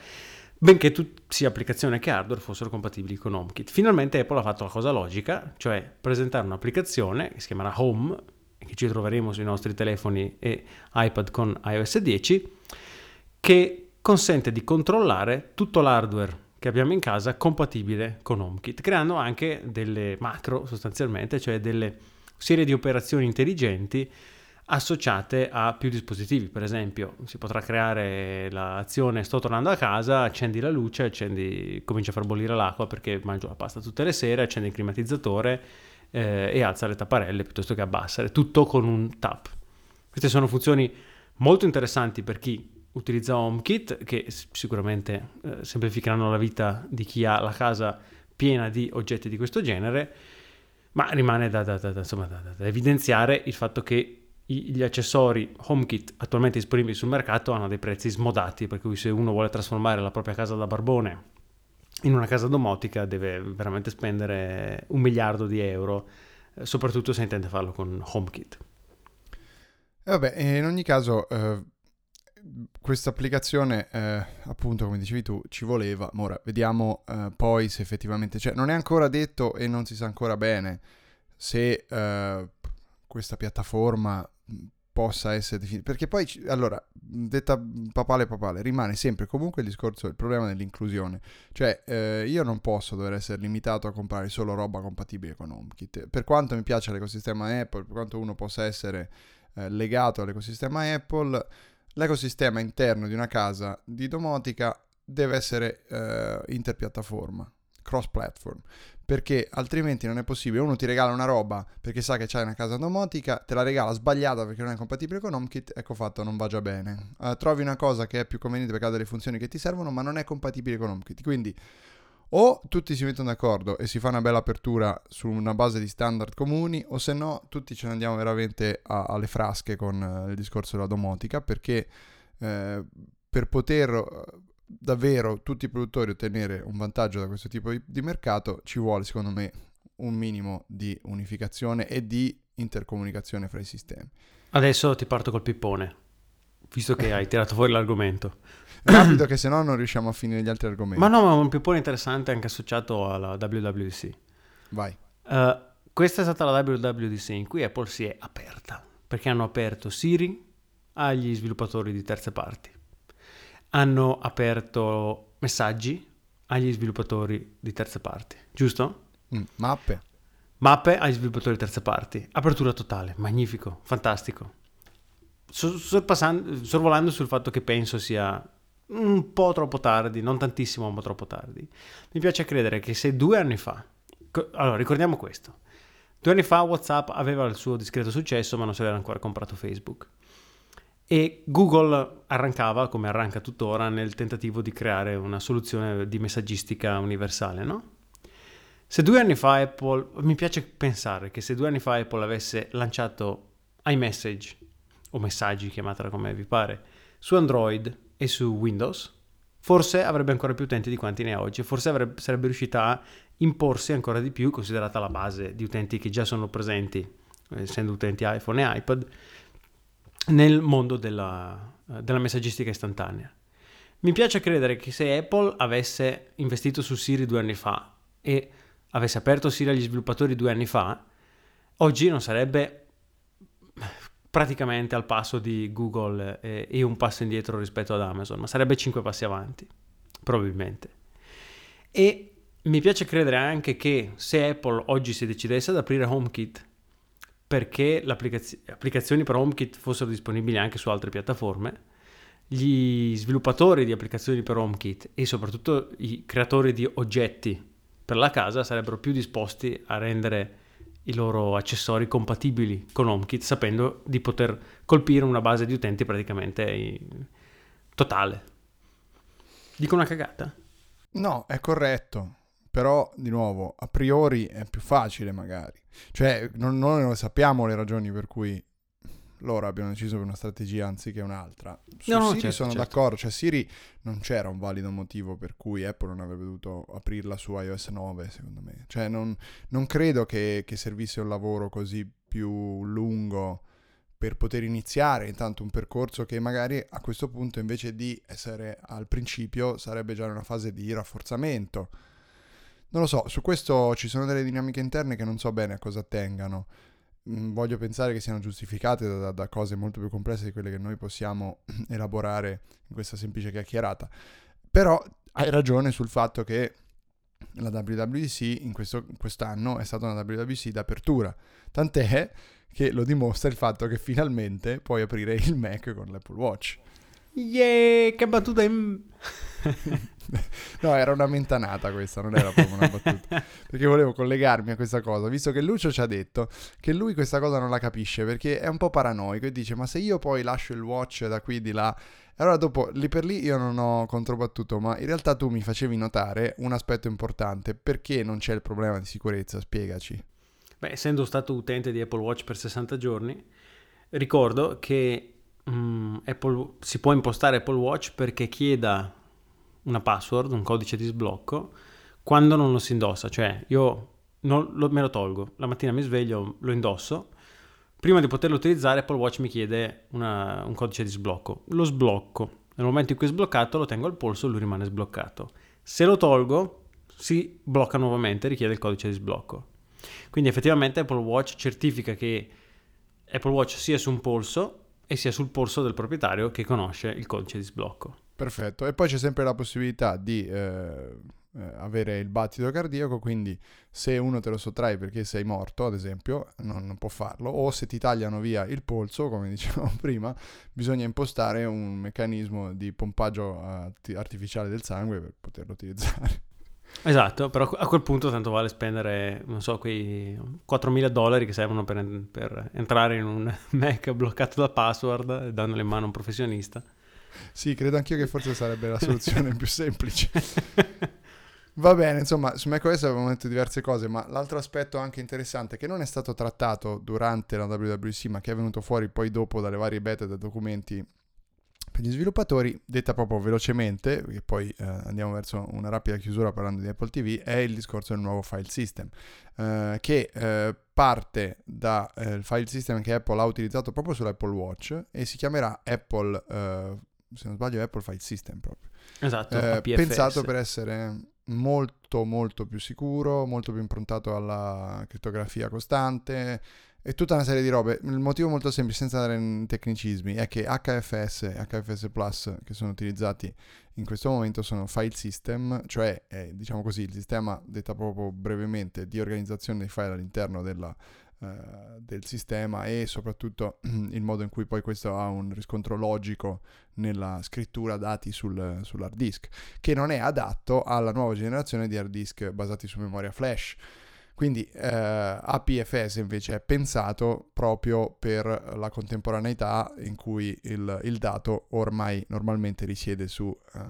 benché tu, sia applicazione che hardware fossero compatibili con HomeKit. Finalmente Apple ha fatto la cosa logica, cioè presentare un'applicazione che si chiamerà Home, che ci troveremo sui nostri telefoni e iPad con iOS 10, che consente di controllare tutto l'hardware che abbiamo in casa compatibile con HomeKit, creando anche delle macro sostanzialmente, cioè delle serie di operazioni intelligenti associate a più dispositivi. Per esempio, si potrà creare l'azione sto tornando a casa, accendi la luce, accendi, comincia a far bollire l'acqua perché mangio la pasta tutte le sere, accendi il climatizzatore eh, e alza le tapparelle piuttosto che abbassare, tutto con un tap. Queste sono funzioni molto interessanti per chi utilizza HomeKit, che sicuramente eh, semplificheranno la vita di chi ha la casa piena di oggetti di questo genere, ma rimane da, da, da, insomma, da evidenziare il fatto che gli accessori HomeKit attualmente disponibili sul mercato hanno dei prezzi smodati, per cui se uno vuole trasformare la propria casa da barbone in una casa domotica deve veramente spendere un miliardo di euro, eh, soprattutto se intende farlo con HomeKit. E vabbè, in ogni caso eh, questa applicazione, eh, appunto come dicevi tu, ci voleva, ora vediamo eh, poi se effettivamente, cioè non è ancora detto e non si sa ancora bene se eh, questa piattaforma possa essere definita. Perché poi, allora, detta papale papale, rimane sempre comunque il discorso, il problema dell'inclusione. Cioè, eh, io non posso dover essere limitato a comprare solo roba compatibile con HomeKit. Per quanto mi piace l'ecosistema Apple, per quanto uno possa essere eh, legato all'ecosistema Apple, l'ecosistema interno di una casa di domotica deve essere eh, interpiattaforma cross platform perché altrimenti non è possibile. Uno ti regala una roba perché sa che c'hai una casa domotica, te la regala sbagliata perché non è compatibile con HomeKit, ecco fatto, non va già bene. Uh, trovi una cosa che è più conveniente perché ha delle funzioni che ti servono, ma non è compatibile con HomeKit. Quindi o tutti si mettono d'accordo e si fa una bella apertura su una base di standard comuni, o se no tutti ce ne andiamo veramente a, alle frasche con uh, il discorso della domotica, perché eh, per poter davvero tutti i produttori ottenere un vantaggio da questo tipo di, di mercato, ci vuole secondo me un minimo di unificazione e di intercomunicazione fra i sistemi. Adesso ti parto col pippone, visto che hai tirato fuori l'argomento. Rapido che se no non riusciamo a finire gli altri argomenti. Ma no, ma un pippone interessante anche associato alla WWDC. Vai. Uh, questa è stata la WWDC in cui Apple si è aperta, perché hanno aperto Siri agli sviluppatori di terze parti hanno aperto messaggi agli sviluppatori di terze parti, giusto? Mm, mappe. Mappe agli sviluppatori di terze parti. Apertura totale, magnifico, fantastico. sorvolando sul fatto che penso sia un po' troppo tardi, non tantissimo, ma troppo tardi. Mi piace credere che se due anni fa, allora ricordiamo questo, due anni fa WhatsApp aveva il suo discreto successo, ma non si aveva ancora comprato Facebook e Google arrancava, come arranca tuttora, nel tentativo di creare una soluzione di messaggistica universale, no? Se due anni fa Apple, mi piace pensare che se due anni fa Apple avesse lanciato iMessage, o messaggi, chiamatela come vi pare, su Android e su Windows, forse avrebbe ancora più utenti di quanti ne ha oggi, forse avrebbe, sarebbe riuscita a imporsi ancora di più, considerata la base di utenti che già sono presenti, essendo utenti iPhone e iPad, nel mondo della, della messaggistica istantanea. Mi piace credere che se Apple avesse investito su Siri due anni fa e avesse aperto Siri agli sviluppatori due anni fa, oggi non sarebbe praticamente al passo di Google e, e un passo indietro rispetto ad Amazon, ma sarebbe cinque passi avanti, probabilmente. E mi piace credere anche che se Apple oggi si decidesse ad aprire HomeKit perché le applicazioni per HomeKit fossero disponibili anche su altre piattaforme, gli sviluppatori di applicazioni per HomeKit e soprattutto i creatori di oggetti per la casa sarebbero più disposti a rendere i loro accessori compatibili con HomeKit sapendo di poter colpire una base di utenti praticamente totale. Dico una cagata? No, è corretto. Però, di nuovo, a priori è più facile magari. Cioè, non, noi non sappiamo le ragioni per cui loro abbiano deciso per una strategia anziché un'altra. Su No, Siri certo, sono certo. d'accordo, cioè Siri non c'era un valido motivo per cui Apple non avrebbe dovuto aprirla su iOS 9, secondo me. Cioè non, non credo che, che servisse un lavoro così più lungo per poter iniziare intanto un percorso che magari a questo punto invece di essere al principio sarebbe già in una fase di rafforzamento. Non lo so, su questo ci sono delle dinamiche interne che non so bene a cosa tengano. Mm, Voglio pensare che siano giustificate da, da- cose molto più complesse di quelle che noi possiamo elaborare in questa semplice chiacchierata. Però hai ragione sul fatto che la WWDC in questo, quest'anno è stata una WWDC d'apertura. Tant'è che lo dimostra il fatto che finalmente puoi aprire il Mac con l'Apple Watch. Yeah, che battuta in... No, era una mentanata questa, non era proprio una battuta. Perché volevo collegarmi a questa cosa, visto che Lucio ci ha detto che lui questa cosa non la capisce perché è un po' paranoico e dice: Ma se io poi lascio il watch da qui di là. Allora, dopo lì per lì io non ho controbattuto, ma in realtà tu mi facevi notare un aspetto importante. Perché non c'è il problema di sicurezza? Spiegaci. Beh, essendo stato utente di Apple Watch per 60 giorni, ricordo che mm, Apple- si può impostare Apple Watch perché chieda una password, un codice di sblocco, quando non lo si indossa. Cioè, io non lo- me lo tolgo, la mattina mi sveglio, lo indosso. Prima di poterlo utilizzare, Apple Watch mi chiede una- un codice di sblocco. Lo sblocco. Nel momento in cui è sbloccato, lo tengo al polso e lui rimane sbloccato. Se lo tolgo, si blocca nuovamente, richiede il codice di sblocco. Quindi effettivamente Apple Watch certifica che Apple Watch sia su un polso e sia sul polso del proprietario che conosce il codice di sblocco. Perfetto. E poi c'è sempre la possibilità di eh, eh, avere il battito cardiaco, quindi se uno te lo sottrae perché sei morto, ad esempio, non, non può farlo, o se ti tagliano via il polso, come dicevamo prima, bisogna impostare un meccanismo di pompaggio arti- artificiale del sangue per poterlo utilizzare. Esatto, però a quel punto tanto vale spendere, non so, quei 4.000 dollari che servono per, per entrare in un Mac bloccato da password, dandole in mano a un professionista. Sì, credo anch'io che forse sarebbe la soluzione più semplice. Va bene, insomma, su macOS abbiamo detto diverse cose, ma l'altro aspetto anche interessante che non è stato trattato durante la WWDC, ma che è venuto fuori poi dopo dalle varie beta e dai documenti per gli sviluppatori, detta proprio velocemente, perché poi eh, andiamo verso una rapida chiusura parlando di Apple TV, è il discorso del nuovo file system, eh, che eh, parte dal file system che Apple ha utilizzato proprio sull'Apple Watch e si chiamerà Apple, eh, se non sbaglio, Apple File System proprio. Esatto, Eh, pensato per essere molto molto più sicuro, molto più improntato alla crittografia costante e tutta una serie di robe. Il motivo molto semplice, senza andare in tecnicismi, è che HFS e HFS Plus che sono utilizzati in questo momento sono file system, cioè è, diciamo così il sistema, detta proprio brevemente, di organizzazione dei file all'interno della, eh, del sistema e soprattutto il modo in cui poi questo ha un riscontro logico nella scrittura dati sul, sull'hard disk, che non è adatto alla nuova generazione di hard disk basati su memoria flash. Quindi eh, APFS invece è pensato proprio per la contemporaneità in cui il, il dato ormai normalmente risiede su eh,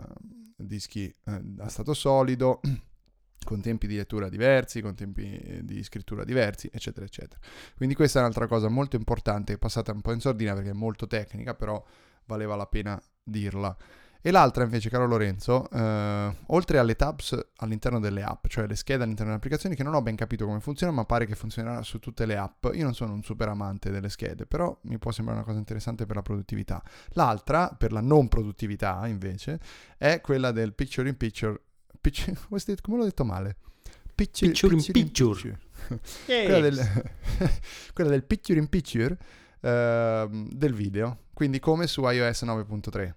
dischi eh, a stato solido, con tempi di lettura diversi, con tempi di scrittura diversi, eccetera, eccetera. Quindi questa è un'altra cosa molto importante, passata un po' in sordina perché è molto tecnica, però valeva la pena dirla. E l'altra invece, caro Lorenzo, eh, oltre alle tabs all'interno delle app, cioè le schede all'interno delle applicazioni, che non ho ben capito come funziona, ma pare che funzionerà su tutte le app. Io non sono un super amante delle schede, però mi può sembrare una cosa interessante per la produttività. L'altra, per la non produttività invece, è quella del picture in picture. picture come, l'ho detto male? Picture, Picture in picture. quella, del, quella del picture in picture ehm, del video, quindi come su iOS 9.3.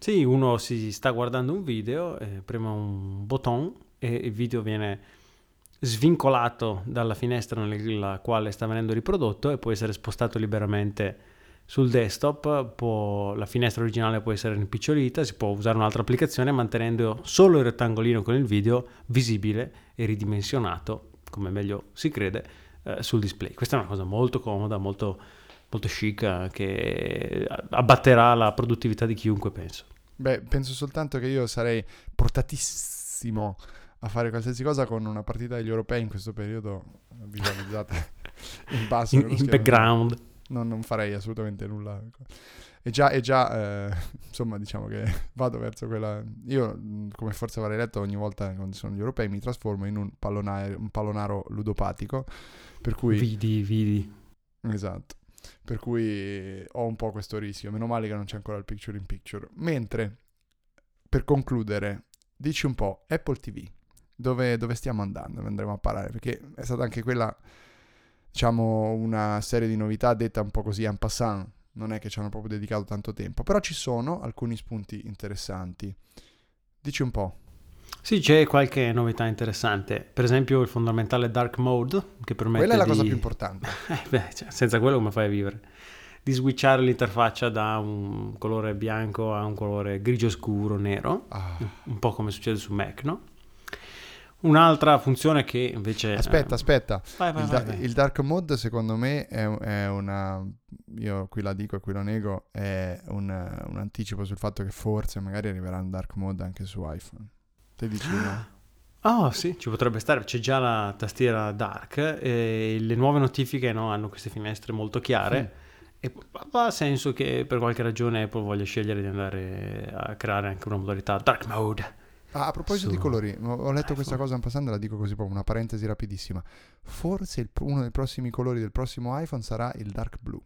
Sì, uno si sta guardando un video, eh, prema un button e il video viene svincolato dalla finestra nella quale sta venendo riprodotto e può essere spostato liberamente sul desktop, può- la finestra originale può essere rimpicciolita, si può usare un'altra applicazione mantenendo solo il rettangolino con il video visibile e ridimensionato, come meglio si crede, eh, sul display. Questa è una cosa molto comoda, molto, molto chic, che abbatterà la produttività di chiunque, penso. Beh, penso soltanto che io sarei portatissimo a fare qualsiasi cosa con una partita degli europei in questo periodo visualizzata in basso. In, in background. Non, non farei assolutamente nulla. E già, e già eh, insomma, diciamo che vado verso quella... Io, come forse avrei letto, ogni volta quando sono gli europei mi trasformo in un, pallonare- un pallonaro ludopatico, per cui... Vidi, vidi. Esatto. Per cui ho un po' questo rischio. Meno male che non c'è ancora il picture in picture. Mentre, per concludere, dici un po', Apple TV, dove, dove stiamo andando? Dove andremo a parare? Perché è stata anche quella, diciamo, una serie di novità detta un po' così en passant. Non è che ci hanno proprio dedicato tanto tempo. Però ci sono alcuni spunti interessanti. Dici un po'. Sì, c'è qualche novità interessante. Per esempio il fondamentale Dark Mode, che permette Quella è la di... cosa più importante. Eh, beh, cioè, senza quello come fai a vivere? Di switchare l'interfaccia da un colore bianco a un colore grigio scuro, nero, Ah. un po' come succede su Mac, no? Un'altra funzione che invece... Aspetta, eh, aspetta. Vai, vai, Il, vai, da- il dark mode secondo me è, è una io qui la dico e qui lo nego è un, un anticipo sul fatto che forse magari arriverà un dark mode anche su iPhone te dici no? Oh sì, ci potrebbe stare, c'è già la tastiera dark e le nuove notifiche no, hanno queste finestre molto chiare e ha senso che per qualche ragione Apple voglia scegliere di andare a creare anche una modalità dark mode. Ah, a proposito Su. di colori ho letto questa cosa in passando la dico così proprio una parentesi rapidissima. Forse il- uno dei prossimi colori del prossimo iPhone sarà il dark blue.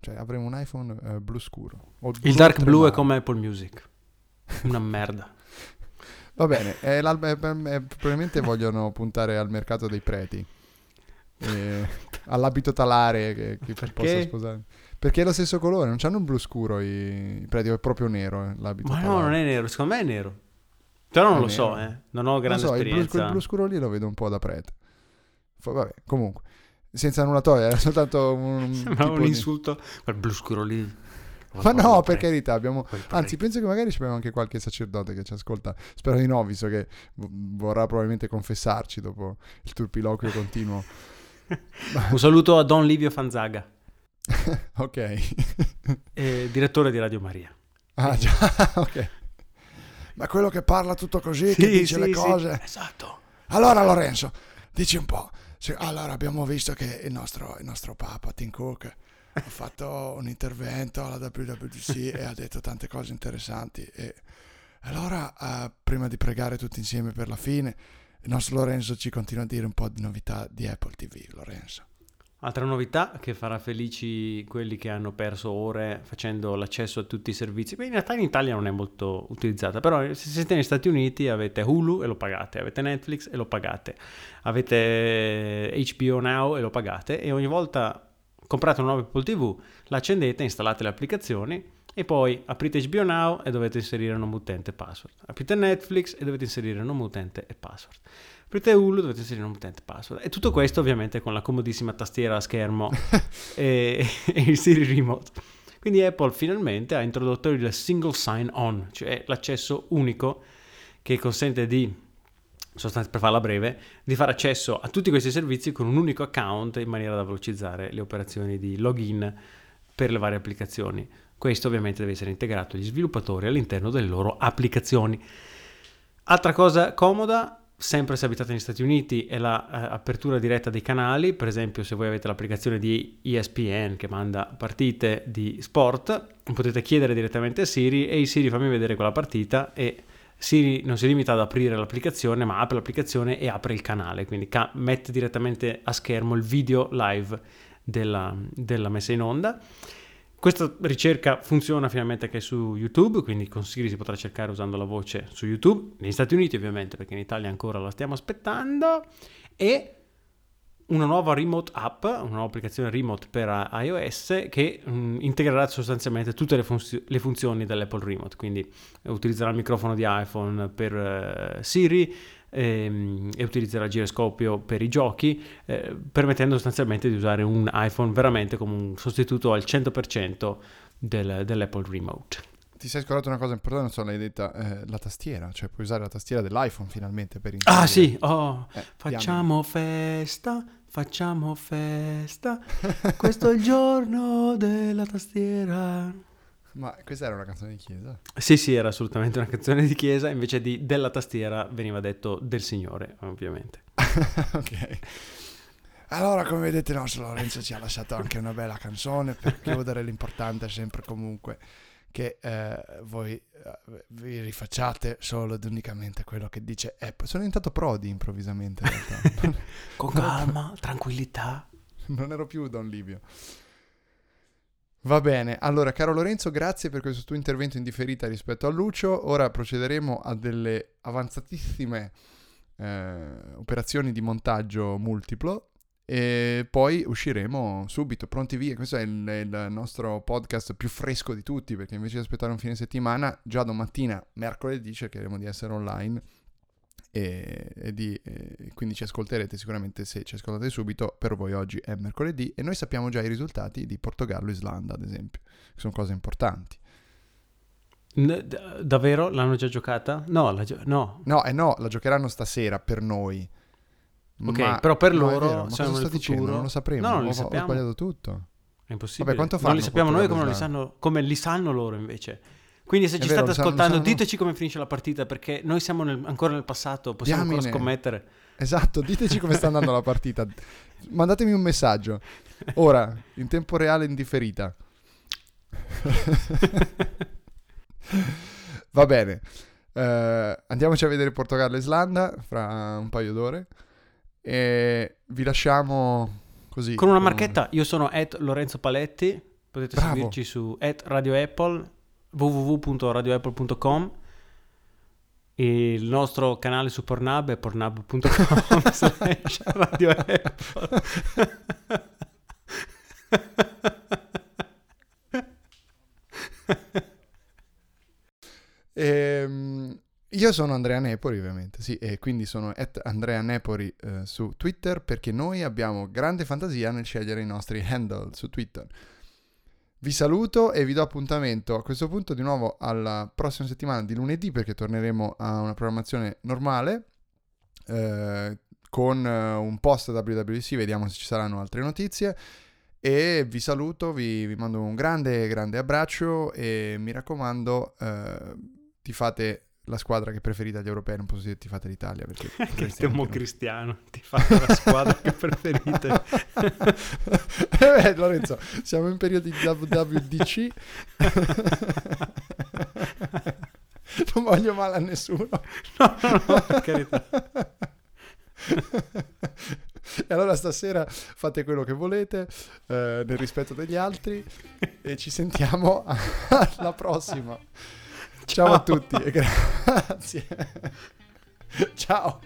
Cioè avremo un iPhone eh, blu scuro. O Il dark tre blue è come Apple Music, una merda. Va bene è è- probabilmente vogliono puntare al mercato dei preti e all'abito talare che, che Perché? possa sposare. Perché è lo stesso colore, non c'hanno un blu scuro i, i preti, è proprio nero eh, l'abito Ma no, talare. non è nero, secondo me è nero. Però non È lo so, nero. eh. non ho Non grande so, il blu, esperienza. quel blu scuro lì lo vedo un po' da prete. Fa- vabbè, comunque, senza nulla togliere, era soltanto un, un di- insulto, quel blu scuro lì. Ma no, per carità, abbiamo... Quel Anzi, penso che magari abbiamo anche qualche sacerdote che ci ascolta. Spero di no, visto che vorrà probabilmente confessarci dopo il turpiloquio continuo. Un saluto a Don Livio Fanzaga, ok. eh, direttore di Radio Maria. Ah, già, ok. Ma quello che parla tutto così, Sì, che dice sì, le sì. cose. Esatto. Allora, Lorenzo, dici un po'. Allora, abbiamo visto che il nostro, il nostro papa, Tim Cook, ha fatto un intervento alla WWDC e ha detto tante cose interessanti. E allora, eh, prima di pregare tutti insieme per la fine, il nostro Lorenzo ci continua a dire un po' di novità di Apple TV, Lorenzo. Altra novità che farà felici quelli che hanno perso ore facendo l'accesso a tutti i servizi. In realtà in Italia non è molto utilizzata, però se siete negli Stati Uniti avete Hulu e lo pagate, avete Netflix e lo pagate, avete HBO Now e lo pagate e ogni volta comprate una nuova Apple TV, l'accendete, installate le applicazioni e poi aprite HBO Now e dovete inserire nome utente e password. Aprite Netflix e dovete inserire nome utente e password. Aprite Hulu dovete inserire nome utente e password. E tutto questo ovviamente con la comodissima tastiera a schermo e, e il Siri Remote. Quindi Apple finalmente ha introdotto il single sign-on, cioè l'accesso unico che consente di, per farla breve, di fare accesso a tutti questi servizi con un unico account in maniera da velocizzare le operazioni di login per le varie applicazioni. Questo ovviamente deve essere integrato agli sviluppatori all'interno delle loro applicazioni. Altra cosa comoda, sempre se abitate negli Stati Uniti, è l'apertura diretta dei canali. Per esempio, se voi avete l'applicazione di ESPN che manda partite di sport, potete chiedere direttamente a Siri e il Siri fammi vedere quella partita e Siri non si limita ad aprire l'applicazione, ma apre l'applicazione e apre il canale, quindi ca- mette direttamente a schermo il video live della, della messa in onda. Questa ricerca funziona finalmente anche su YouTube, quindi con Siri si potrà cercare usando la voce su YouTube, negli Stati Uniti ovviamente, perché in Italia ancora la stiamo aspettando, e una nuova remote app, una nuova applicazione remote per iOS che mh, integrerà sostanzialmente tutte le, funzio- le funzioni dell'Apple Remote, quindi eh, utilizzerà il microfono di iPhone per eh, Siri ehm, e utilizzerà il giroscopio per i giochi, eh, permettendo sostanzialmente di usare un iPhone veramente come un sostituto al 100% del- dell'Apple Remote. Ti sei scordato una cosa importante, non so, l'hai detta, eh, la tastiera, cioè puoi usare la tastiera dell'iPhone finalmente per Ah inserire- sì, oh, Eh, facciamo festa, facciamo festa, questo è il giorno della tastiera. Ma questa era una canzone di chiesa? Sì, sì, era assolutamente una canzone di chiesa, invece di della tastiera veniva detto del Signore, ovviamente. ok. Allora, come vedete, il nostro Lorenzo ci ha lasciato anche una bella canzone per chiudere. L'importante sempre comunque che eh, voi eh, vi rifacciate solo ed unicamente quello che dice Apple. Sono diventato Prodi improvvisamente. In realtà. Con calma, tranquillità. Non ero più Don Livio. Va bene, allora caro Lorenzo, grazie per questo tuo intervento in differita rispetto a Lucio. Ora procederemo a delle avanzatissime eh, operazioni di montaggio multiplo e poi usciremo subito, pronti via. Questo è il, il, nostro podcast più fresco di tutti perché invece di aspettare un fine settimana, già domattina, mercoledì, cercheremo di essere online e, e, di, e, quindi ci ascolterete sicuramente se ci ascoltate subito, per voi oggi è mercoledì e noi sappiamo già i risultati di Portogallo-Islanda ad esempio, che sono cose importanti. D- davvero? L'hanno già giocata? No, gio- no. No, eh no, la giocheranno stasera per noi. Ok, ma, però per loro vero, siamo nel sto futuro. Dicendo? Non lo sapremo, No, non ho, li ho sappiamo. sbagliato tutto. È impossibile. Vabbè, quanto non fanno li sappiamo noi come, non li sanno, come li sanno loro invece. Quindi se È ci vero, state ascoltando, sanno- diteci come finisce la partita perché noi siamo nel- ancora nel passato, possiamo ancora Diamine. scommettere. Esatto, diteci come sta andando la partita. Mandatemi un messaggio. Ora, in tempo reale in differita. Va bene. Eh, andiamoci a vedere Portogallo e Islanda fra un paio d'ore. E vi lasciamo così. Con una marchetta, io sono at Lorenzo Paletti, potete Bravo. seguirci su at Radio Apple, www.radioapple.com e il nostro canale su Pornhub è pornhub.com slash Radio Apple. Ehm, io sono Andrea Nepori, ovviamente, sì, e quindi sono at Andrea Nepori eh, su Twitter perché noi abbiamo grande fantasia nel scegliere i nostri handle su Twitter. Vi saluto e vi do appuntamento a questo punto di nuovo alla prossima settimana di lunedì perché torneremo a una programmazione normale eh, con eh, un post WWC, vediamo se ci saranno altre notizie. E vi saluto, vi, vi mando un grande, grande abbraccio e mi raccomando, eh, tifate la squadra che preferite agli europei, non posso dire tifate l'Italia perché... che non- cristiano, ti fate la squadra che preferite. Eh beh, Lorenzo, siamo in periodi di WWDC. non voglio male a nessuno. No, no, no, per carità. E allora stasera fate quello che volete eh, nel rispetto degli altri e ci sentiamo alla prossima. Ciao, a Ciao. tutti e grazie. Ciao.